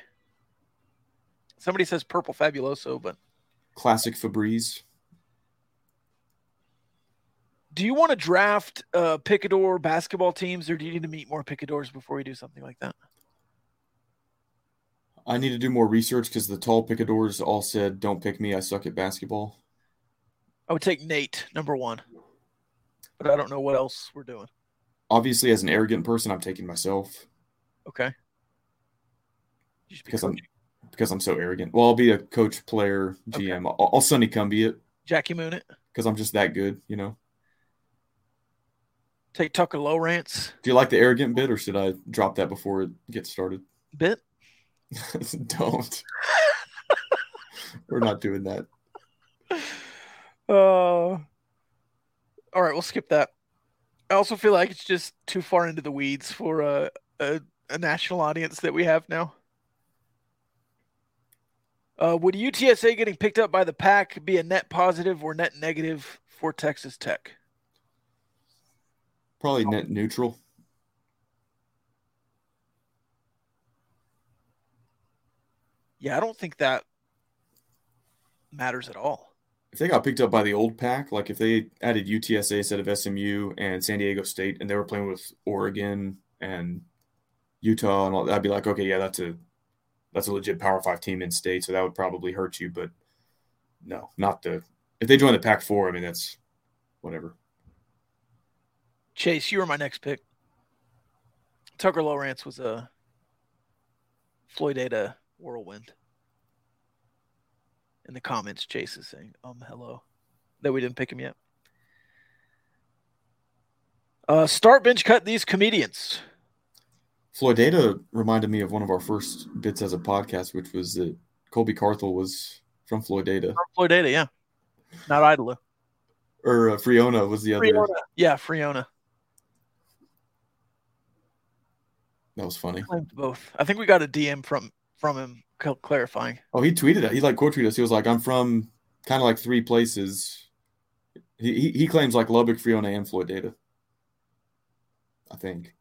Somebody says purple fabuloso, but Classic Febreze. do you want to draft uh, Picador basketball teams, or do you need to meet more Picadors before we do something like that? I need to do more research because the tall picadors all said, "Don't pick me. I suck at basketball." I would take Nate number one, but I don't know what else we're doing. Obviously, as an arrogant person, I'm taking myself Okay. Be because I'm because I'm so arrogant. Well, I'll be a coach, player, GM. I'll, I'll Sonny Cumbie it Jackie Moon it. because I'm just that good. You know. Take Tucker Lowrance Do you like the arrogant bit, or should I drop that before it gets started? bit. Don't. We're not doing that. Uh, all right, we'll skip that. I also feel like it's just too far into the weeds for a, a, a national audience that we have now. Uh, would UTSA getting picked up by the pack be a net positive or net negative for Texas Tech? Probably net neutral. Yeah, I don't think that matters at all. If they got picked up by the old pack, like if they added UTSA instead of SMU and San Diego State, and they were playing with Oregon and Utah and all, I'd be like, okay, yeah, that's a that's a legit Power Five team in state, so that would probably hurt you. But no, not the if they join the Pac Four. I mean, that's whatever. Chase, you were my next pick. Tucker Lawrence was a Floydada whirlwind. In the comments, Chase is saying, um, hello. That we didn't pick him yet. Uh, start bench cut these comedians. Floydada reminded me of one of our first bits as a podcast, which was that Colby Carthel was from Floydada. Floyd Ada, yeah. Not Idler. or uh, Friona was the other. Friona. Yeah, Friona. That was funny. Both. I think we got a DM from from him clarifying. Oh, he tweeted it. He like quote tweeted us. He was like, "I'm from kind of like three places." He, he he claims like Lubbock, Friona, and Floydada. I think.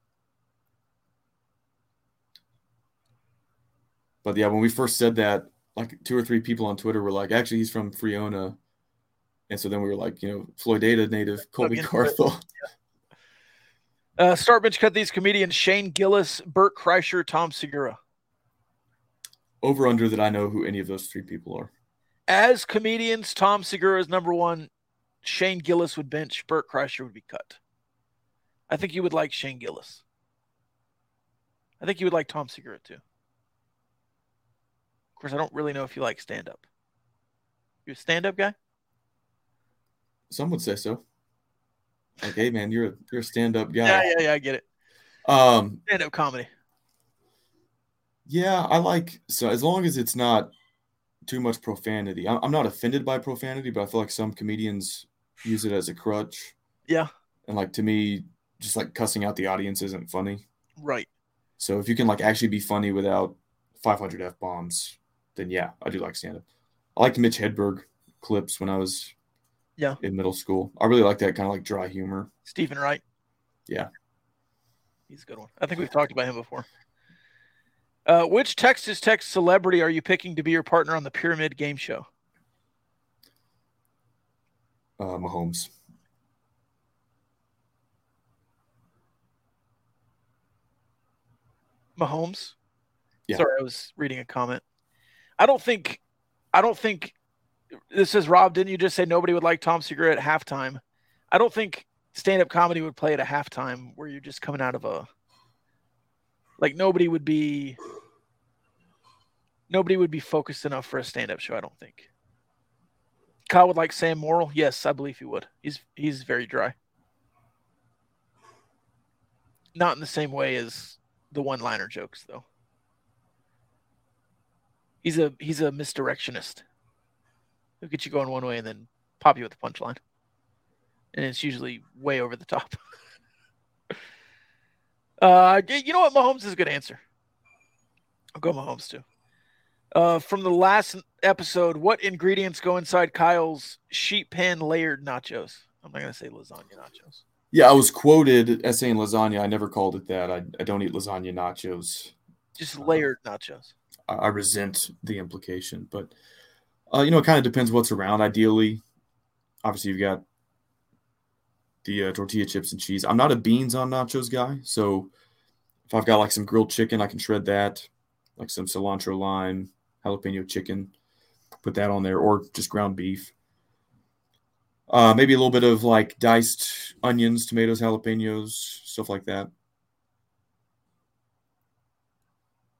But yeah, when we first said that, like two or three people on Twitter were like, "Actually, he's from Friona," and so then we were like, you know, Floydada native Colby Carthel. Uh, start bench cut these comedians Shane Gillis, Bert Kreischer, Tom Segura. Over under that I know who any of those three people are. As comedians, Tom Segura is number one. Shane Gillis would bench. Bert Kreischer would be cut. I think you would like Shane Gillis. I think you would like Tom Segura too. Of course, I don't really know if you like stand up. You a stand up guy? Some would say so. Like, hey man, you're a you're a stand up guy. Yeah, yeah, yeah, I get it. Um, stand up comedy. Yeah, I like so as long as it's not too much profanity. I'm not offended by profanity, but I feel like some comedians use it as a crutch. Yeah. And like to me, just like cussing out the audience isn't funny. Right. So if you can like actually be funny without 500 f bombs, then yeah, I do like stand up. I liked Mitch Hedberg clips when I was yeah in middle school. I really like that kind of like dry humor. Steven Wright. Yeah. He's a good one. I think we've talked about him before. Uh, which Texas Tech celebrity are you picking to be your partner on the Pyramid Game Show? Uh, Mahomes. Mahomes. Yeah. Sorry, I was reading a comment. I don't think. I don't think. This is Rob. Didn't you just say nobody would like Tom Segura at halftime? I don't think stand-up comedy would play at a halftime where you're just coming out of a. Like nobody would be. Nobody would be focused enough for a stand-up show. I don't think. Kyle would like Sam Morril. Yes, I believe he would. He's he's very dry. Not in the same way as the one-liner jokes, though. He's a he's a misdirectionist. He'll get you going one way and then pop you with the punchline, and it's usually way over the top. uh, you know what? Mahomes is a good answer. I'll go Mahomes too. Uh, from the last episode, what ingredients go inside Kyle's sheet pan layered nachos? I'm not gonna say lasagna nachos. Yeah, I was quoted as saying lasagna. I never called it that. I, I don't eat lasagna nachos. Just layered uh, nachos. I, I, resent the implication, but uh, you know, it kind of depends what's around. Ideally, obviously, you've got the uh, tortilla chips and cheese. I'm not a beans on nachos guy, so if I've got like some grilled chicken, I can shred that, like some cilantro lime, jalapeno chicken, put that on there, or just ground beef. Uh, maybe a little bit of like diced onions, tomatoes, jalapenos, stuff like that.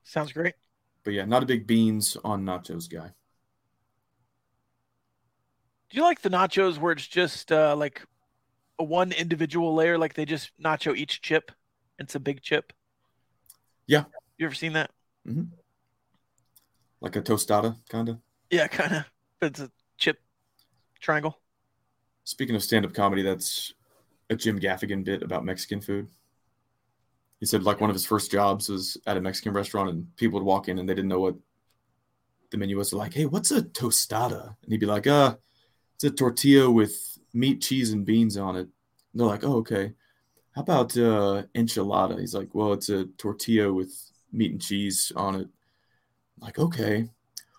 Sounds great. But yeah, not a big beans on nachos guy. Do you like the nachos where it's just uh, like a one individual layer, like they just nacho each chip? It's a big chip. Yeah. You ever seen that? Mm-hmm. Like a tostada, kind of. Yeah, kind of. But it's a chip triangle. Speaking of stand-up comedy, that's a Jim Gaffigan bit about Mexican food. He said like one of his first jobs was at a Mexican restaurant, and people would walk in and they didn't know what the menu was. They're like, "Hey, what's a tostada?" And he'd be like, "Uh, it's a tortilla with meat, cheese, and beans on it." And they're like, "Oh, okay. How about uh, enchilada?" He's like, "Well, it's a tortilla with meat and cheese on it." Like, okay.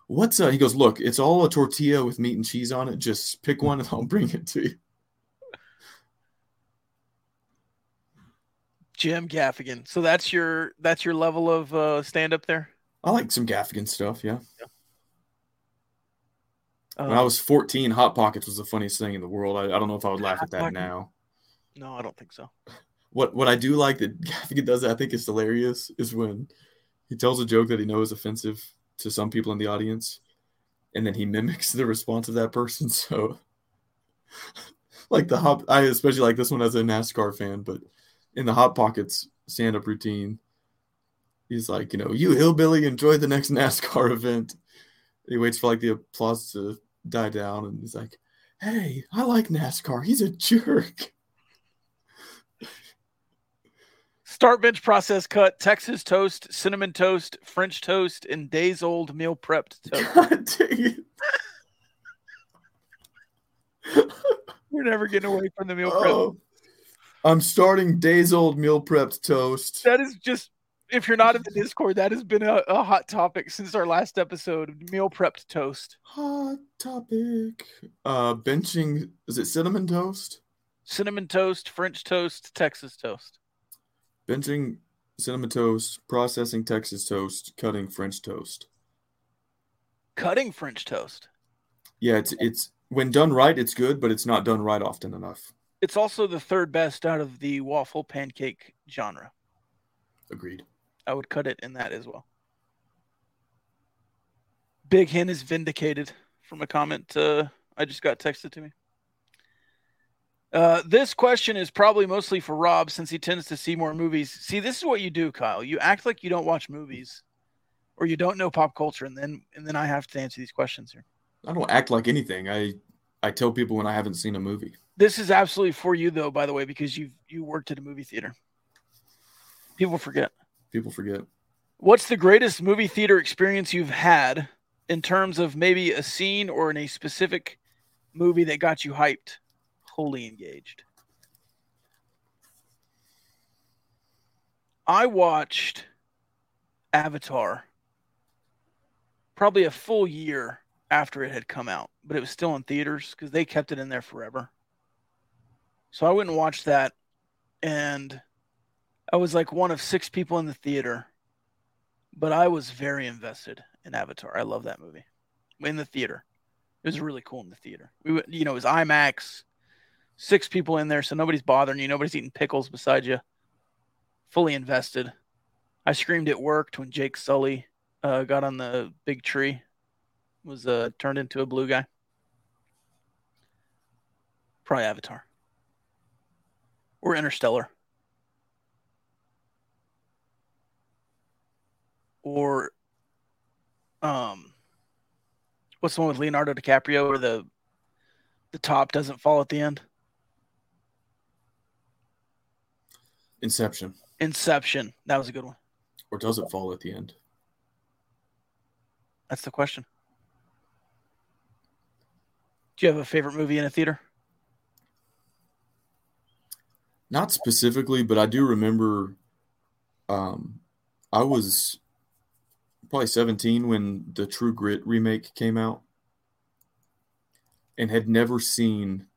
What's uh he goes, look, it's all a tortilla with meat and cheese on it. Just pick one and I'll bring it to you. Jim Gaffigan. So that's your that's your level of uh, stand up there. I like some Gaffigan stuff. Yeah. yeah. Um, when I was 14, Hot Pockets was the funniest thing in the world. I, I don't know if I would laugh at that Pocket. now. No, I don't think so. What what I do like that Gaffigan does, I think is hilarious, is when he tells a joke that he knows is offensive to some people in the audience, and then he mimics the response of that person. So, like the hop, I especially like this one as a NASCAR fan, but in the hot pockets stand up routine, he's like, you know, you hillbilly, enjoy the next NASCAR event. He waits for like the applause to die down, and he's like, Hey, I like NASCAR. He's a jerk. Start bench process cut, Texas toast, cinnamon toast, French toast, and days old meal prepped toast. God dang it. We're never getting away from the meal prep. Oh, I'm starting days old meal prepped toast. That is just if you're not in the Discord, that has been a, a hot topic since our last episode. Meal prepped toast. Hot topic. Uh benching is it cinnamon toast? Cinnamon toast, French toast, Texas toast. Benching cinnamon toast, processing Texas toast, cutting French toast. Cutting French toast. Yeah, it's it's when done right, it's good, but it's not done right often enough. It's also the third best out of the waffle pancake genre. Agreed. I would cut it in that as well. Big Hen is vindicated from a comment uh, I just got texted to me. Uh, this question is probably mostly for Rob since he tends to see more movies. See, this is what you do, Kyle. You act like you don't watch movies or you don't know pop culture, and then and then I have to answer these questions here. I don't act like anything. I I tell people when I haven't seen a movie. This is absolutely for you though, by the way, because you you worked at a movie theater. People forget. People forget. What's the greatest movie theater experience you've had in terms of maybe a scene or in a specific movie that got you hyped, wholly engaged? I watched Avatar probably a full year after it had come out, but it was still in theaters because they kept it in there forever. So I went and watched that, and I was like one of six people in the theater, but I was very invested in Avatar. I love that movie in the theater. It was really cool in the theater. We, went, you know, it was IMAX, six people in there, so nobody's bothering you, nobody's eating pickles beside you. Fully invested. I screamed it worked when Jake Sully uh, got on the big tree, was uh, turned into a blue guy. Probably Avatar or Interstellar. Or um what's the one with Leonardo DiCaprio where the the top doesn't fall at the end? Inception. Inception. That was a good one. Or does it fall at the end? That's the question. Do you have a favorite movie in a theater? Not specifically, but I do remember um, I was probably 17 when the True Grit remake came out and had never seen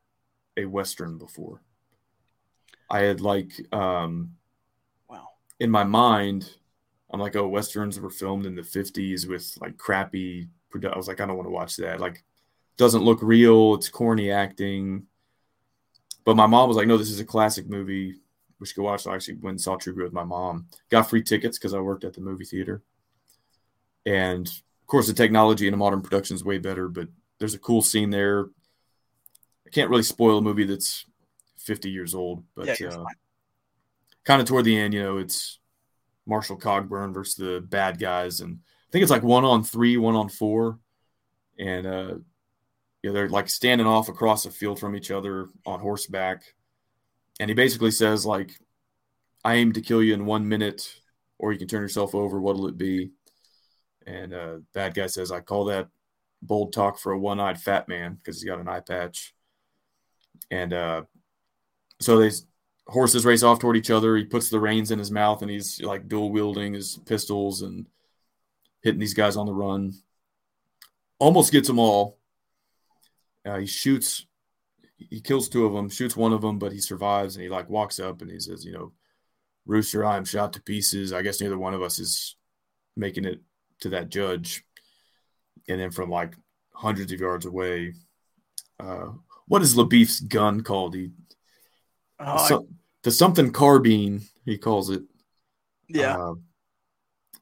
a Western before. I had like, um, wow, in my mind, I'm like, oh, Westerns were filmed in the 50s with like crappy. I was like, I don't want to watch that. Like, doesn't look real. It's corny acting. But my mom was like, no, this is a classic movie. We should go watch. So I actually went and saw True Grit with my mom. Got free tickets because I worked at the movie theater. And of course, the technology in a modern production is way better, but there's a cool scene there. I can't really spoil a movie that's 50 years old, but Yeah, uh, kind of toward the end, you know, it's Marshall Cogburn versus the bad guys. And I think it's like one on three, one on four. And, uh, yeah, they're like standing off across the field from each other on horseback. And he basically says, like, I aim to kill you in one minute, or you can turn yourself over. What'll it be? And uh, bad guy says, I call that bold talk for a one eyed fat man because he's got an eye patch. And uh, so they horses race off toward each other. He puts the reins in his mouth and he's like dual wielding his pistols and hitting these guys on the run. Almost gets them all. Uh, he shoots, he kills two of them, shoots one of them, but he survives and he like walks up and he says, you know, Rooster, I am shot to pieces. I guess neither one of us is making it to that judge. And then from like hundreds of yards away, uh, what is LaBoeuf's gun called? He Oh, so, the something carbine he calls it. yeah. Uh,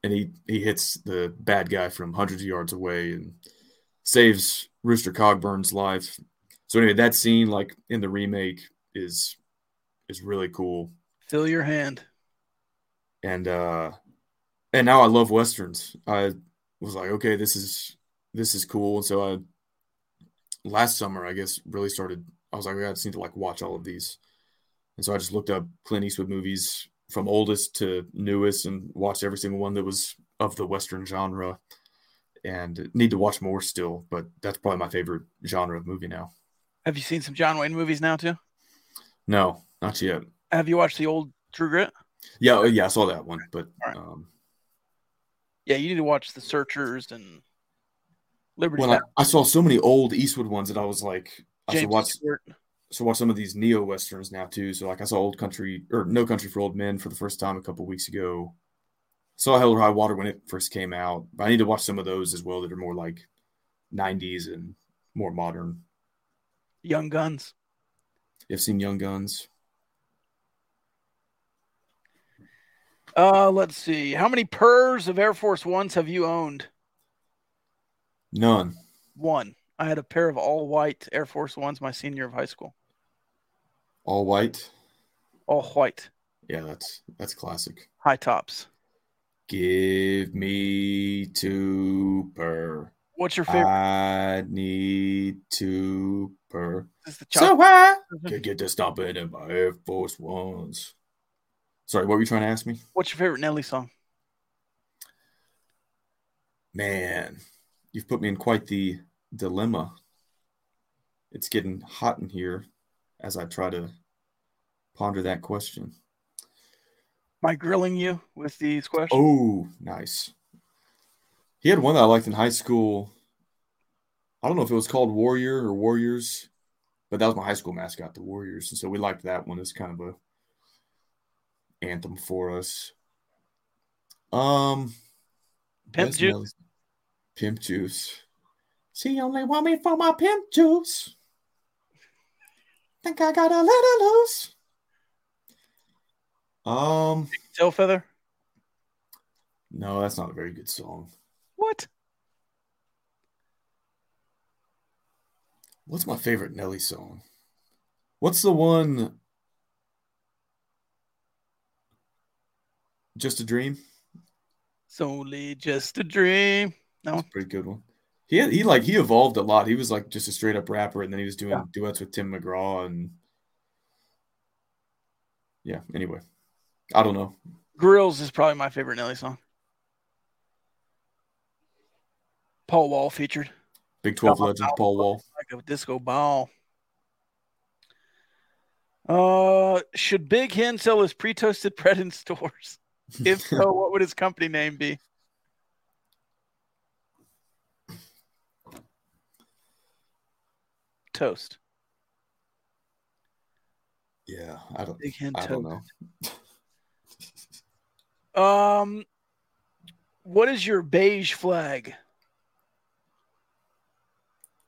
and he he hits the bad guy from hundreds of yards away and saves Rooster Cogburn's life. So anyway, that scene like in the remake is is really cool. Fill your hand. And uh and now I love westerns. I was like, okay, this is this is cool. And so I last summer, I guess, really started. I was like, I just need to like watch all of these, and so I just looked up Clint Eastwood movies from oldest to newest and watched every single one that was of the Western genre. And need to watch more still, but that's probably my favorite genre of movie now. Have you seen some John Wayne movies now too? No, not yet. Have you watched the old True Grit? Yeah, yeah, I saw that one, but right. um, yeah, you need to watch The Searchers and Liberty. Well, I, I, saw so many old Eastwood ones that I was like, I James should watch. Stewart. So watch some of these neo westerns now too. So like I saw Old Country or No Country for Old Men for the first time a couple weeks ago. Saw Hell or High Water when it first came out, but I need to watch some of those as well that are more like '90s and more modern. Young Guns. You've seen Young Guns. Uh, let's see. How many pairs of Air Force Ones have you owned? None. One. I had a pair of all white Air Force Ones my senior of high school. All white. All white. Yeah, that's that's classic. High tops. Give me two per. What's your favorite? I need two per. So I mm-hmm. can get to stop it in my Air Force Ones. Sorry, what were you trying to ask me? What's your favorite Nelly song? Man, you've put me in quite the dilemma. It's getting hot in here as I try to ponder that question. Am I grilling you with these questions? Oh, nice. He had one that I liked in high school. I don't know if it was called Warrior or Warriors, but that was my high school mascot, the Warriors. And so we liked that one It's kind of a anthem for us. Um, Pimp Juice. Pimp Juice. She only want me for my pimp juice. Think I got a little loose. Um, Tail Feather. No, that's not a very good song. What? What's my favorite Nelly song? What's the one Just a Dream. It's only just a dream. No, That's a pretty good one. He had, he like he evolved a lot. He was like just a straight up rapper, and then he was doing yeah. duets with Tim McGraw and yeah. Anyway, I don't know. Grills is probably my favorite Nelly song. Paul Wall featured. Big Twelve legend Paul Wall. Like a disco ball. Uh, should Big Hen sell his pre-toasted bread in stores? If so, what would his company name be? Toast. Yeah, I don't. Big hand I toast. don't know. um, what is your beige flag?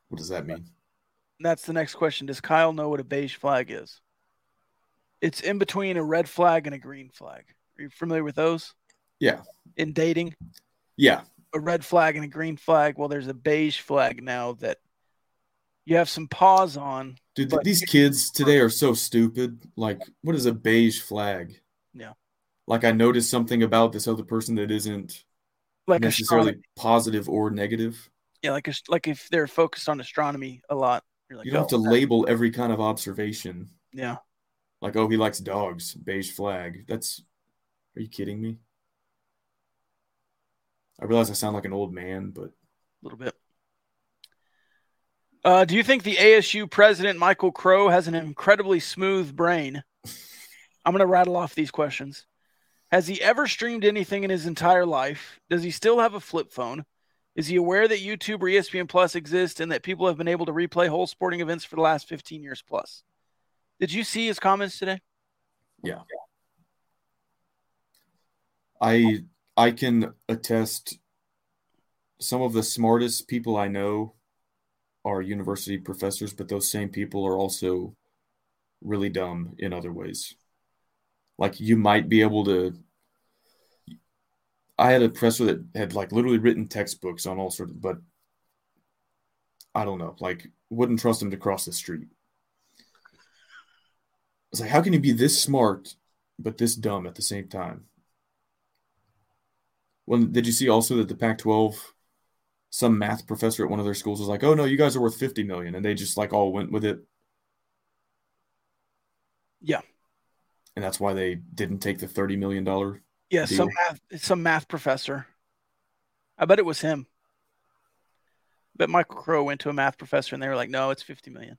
What does that mean? That's the next question. Does Kyle know what a beige flag is? It's in between a red flag and a green flag. Are you familiar with those? Yeah. In dating? Yeah. A red flag and a green flag. Well, there's a beige flag now that you have some pause on. Dude, these kids today are so stupid. Like, what is a beige flag? Yeah. Like, I noticed something about this other person that isn't like necessarily positive or negative. Yeah, like a, like if they're focused on astronomy a lot, like, you don't oh, have to label every kind of observation. Yeah. Like, oh, he likes dogs, beige flag. That's are you kidding me? I realize I sound like an old man, but a little bit. Uh, do you think the ASU president Michael Crow has an incredibly smooth brain? I'm going to rattle off these questions. Has he ever streamed anything in his entire life? Does he still have a flip phone? Is he aware that YouTube or ESPN Plus exists and that people have been able to replay whole sporting events for the last 15 years plus? Did you see his comments today? Yeah. I I can attest some of the smartest people I know are university professors, but those same people are also really dumb in other ways. Like you might be able to I had a professor that had like literally written textbooks on all sorts of but I don't know, like wouldn't trust him to cross the street. It's like, how can you be this smart but this dumb at the same time? Well, did you see also that the Pac-12 some math professor at one of their schools was like, "Oh no, you guys are worth 50 million," and they just like all went with it. Yeah. And that's why they didn't take the 30 million dollar. Yeah, some math, some math professor. I bet it was him. But Michael Crow went to a math professor and they were like, "No, it's 50 million."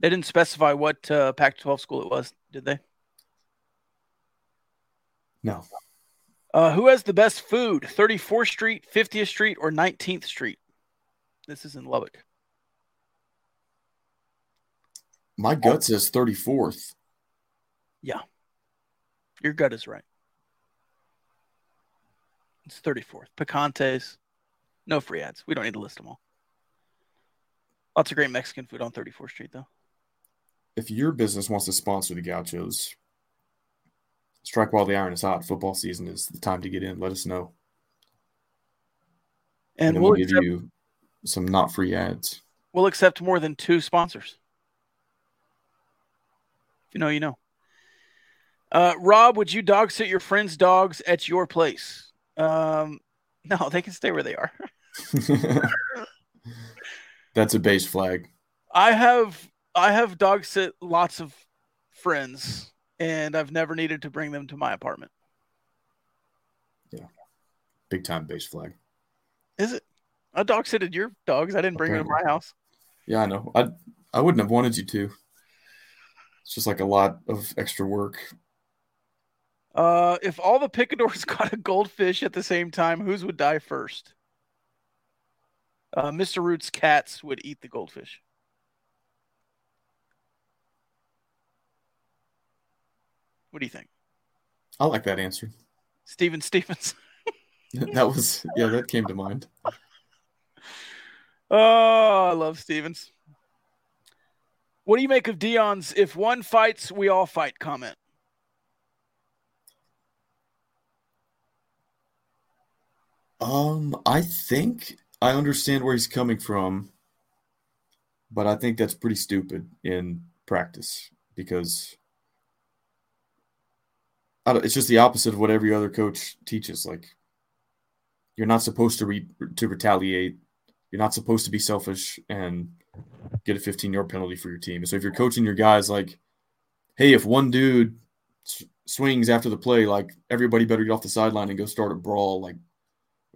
They didn't specify what uh, Pac-12 school it was, did they? No. Uh, who has the best food? 34th Street, 50th Street, or 19th Street? This is in Lubbock. My oh. gut says 34th. Yeah. Your gut is right. It's 34th. Picantes. No free ads. We don't need to list them all. Lots of great Mexican food on 34th Street, though. If your business wants to sponsor the Gauchos, strike while the iron is hot. Football season is the time to get in. Let us know. And, and we'll, we'll give accept, you some not free ads. We'll accept more than two sponsors. If you know, you know. Uh, Rob, would you dog sit your friends' dogs at your place? Um, no, they can stay where they are. That's a base flag. I have I have dog sit lots of friends, and I've never needed to bring them to my apartment. Yeah, big time base flag. Is it? I dog sitted your dogs. I didn't bring Apparently. them to my house. Yeah, I know. I I wouldn't have wanted you to. It's just like a lot of extra work. Uh, if all the picadors got a goldfish at the same time, whose would die first? Uh, Mr. Root's cats would eat the goldfish. What do you think? I like that answer. Steven Stevens. that was yeah, that came to mind. Oh, I love Stevens. What do you make of Deion's if one fights, we all fight comment? Um, I think I understand where he's coming from, but I think that's pretty stupid in practice because it's just the opposite of what every other coach teaches. Like, you're not supposed to re- to retaliate. You're not supposed to be selfish and get a 15 yard penalty for your team. So if you're coaching your guys, like, hey, if one dude s- swings after the play, like everybody better get off the sideline and go start a brawl. Like,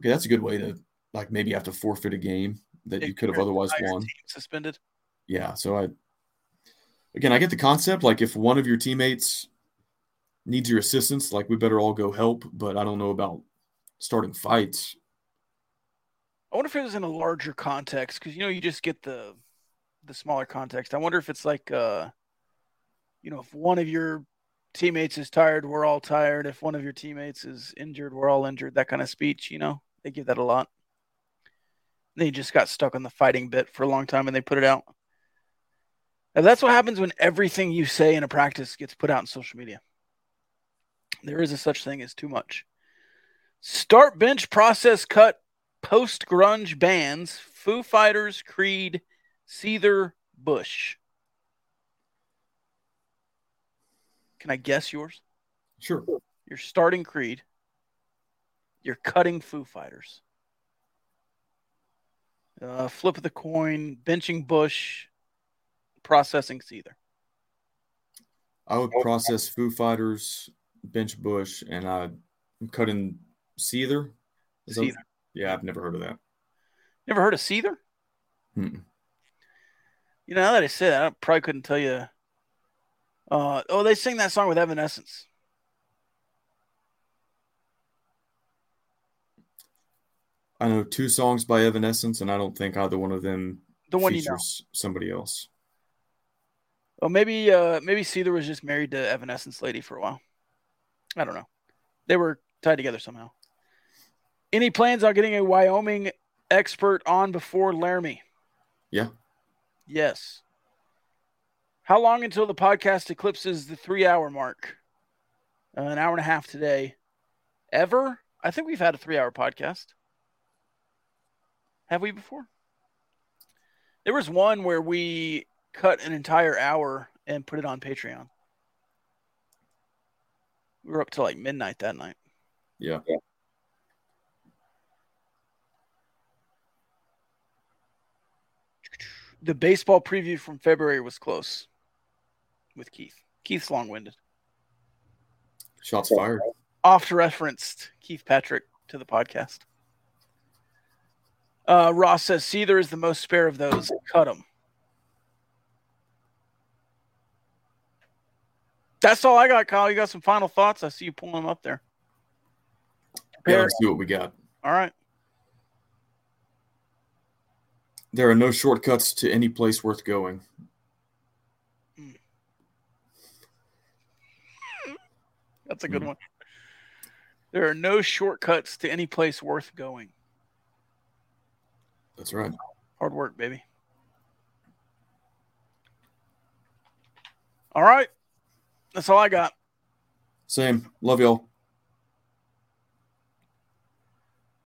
okay, that's a good way to like maybe have to forfeit a game that you could have otherwise won. Suspended. Yeah. So I, again, I get the concept. Like if one of your teammates needs your assistance, like we better all go help. But I don't know about starting fights. I wonder if it was in a larger context because you know you just get the the smaller context. I wonder if it's like uh you know if one of your teammates is tired, we're all tired. If one of your teammates is injured, we're all injured. That kind of speech, you know, they give that a lot. They just got stuck on the fighting bit for a long time and they put it out. And that's what happens when everything you say in a practice gets put out in social media. There is a such thing as too much. Start bench process cut post grunge bands Foo Fighters, Creed, Seether, Bush. Can I guess yours? Sure. You're starting Creed. You're cutting Foo Fighters. Uh, flip of the coin, benching Bush, processing Seether. I would process Foo Fighters, bench Bush, and I'm cutting Seether. Seether. Yeah, I've never heard of that. Never heard of Seether? Mm-mm. You know, now that I said that, I probably couldn't tell you. Uh, oh, they sing that song with Evanescence. I know two songs by Evanescence, and I don't think either one of them the one features you know. somebody else. Oh, maybe uh, maybe Seether was just married to Evanescence lady for a while. I don't know. They were tied together somehow. Any plans on getting a Wyoming expert on before Laramie? Yeah. Yes. How long until the podcast eclipses the three hour mark? Uh, an hour and a half today. Ever? I think we've had a three hour podcast. Have we before? There was one where we cut an entire hour and put it on Patreon. We were up to like midnight that night. Yeah. The baseball preview from February was close with Keith. Keith's long winded. Shots fired. Oft referenced Keith Patrick to the podcast. Uh, Ross says Seether is the most spare of those. Cut him. That's all I got, Kyle. You got some final thoughts? I see you pulling them up there. Yeah, let's see what we got. All right. There are no shortcuts to any place worth going. That's a good mm. one. There are no shortcuts to any place worth going. That's right. Hard work, baby. All right. That's all I got. Same. Love y'all.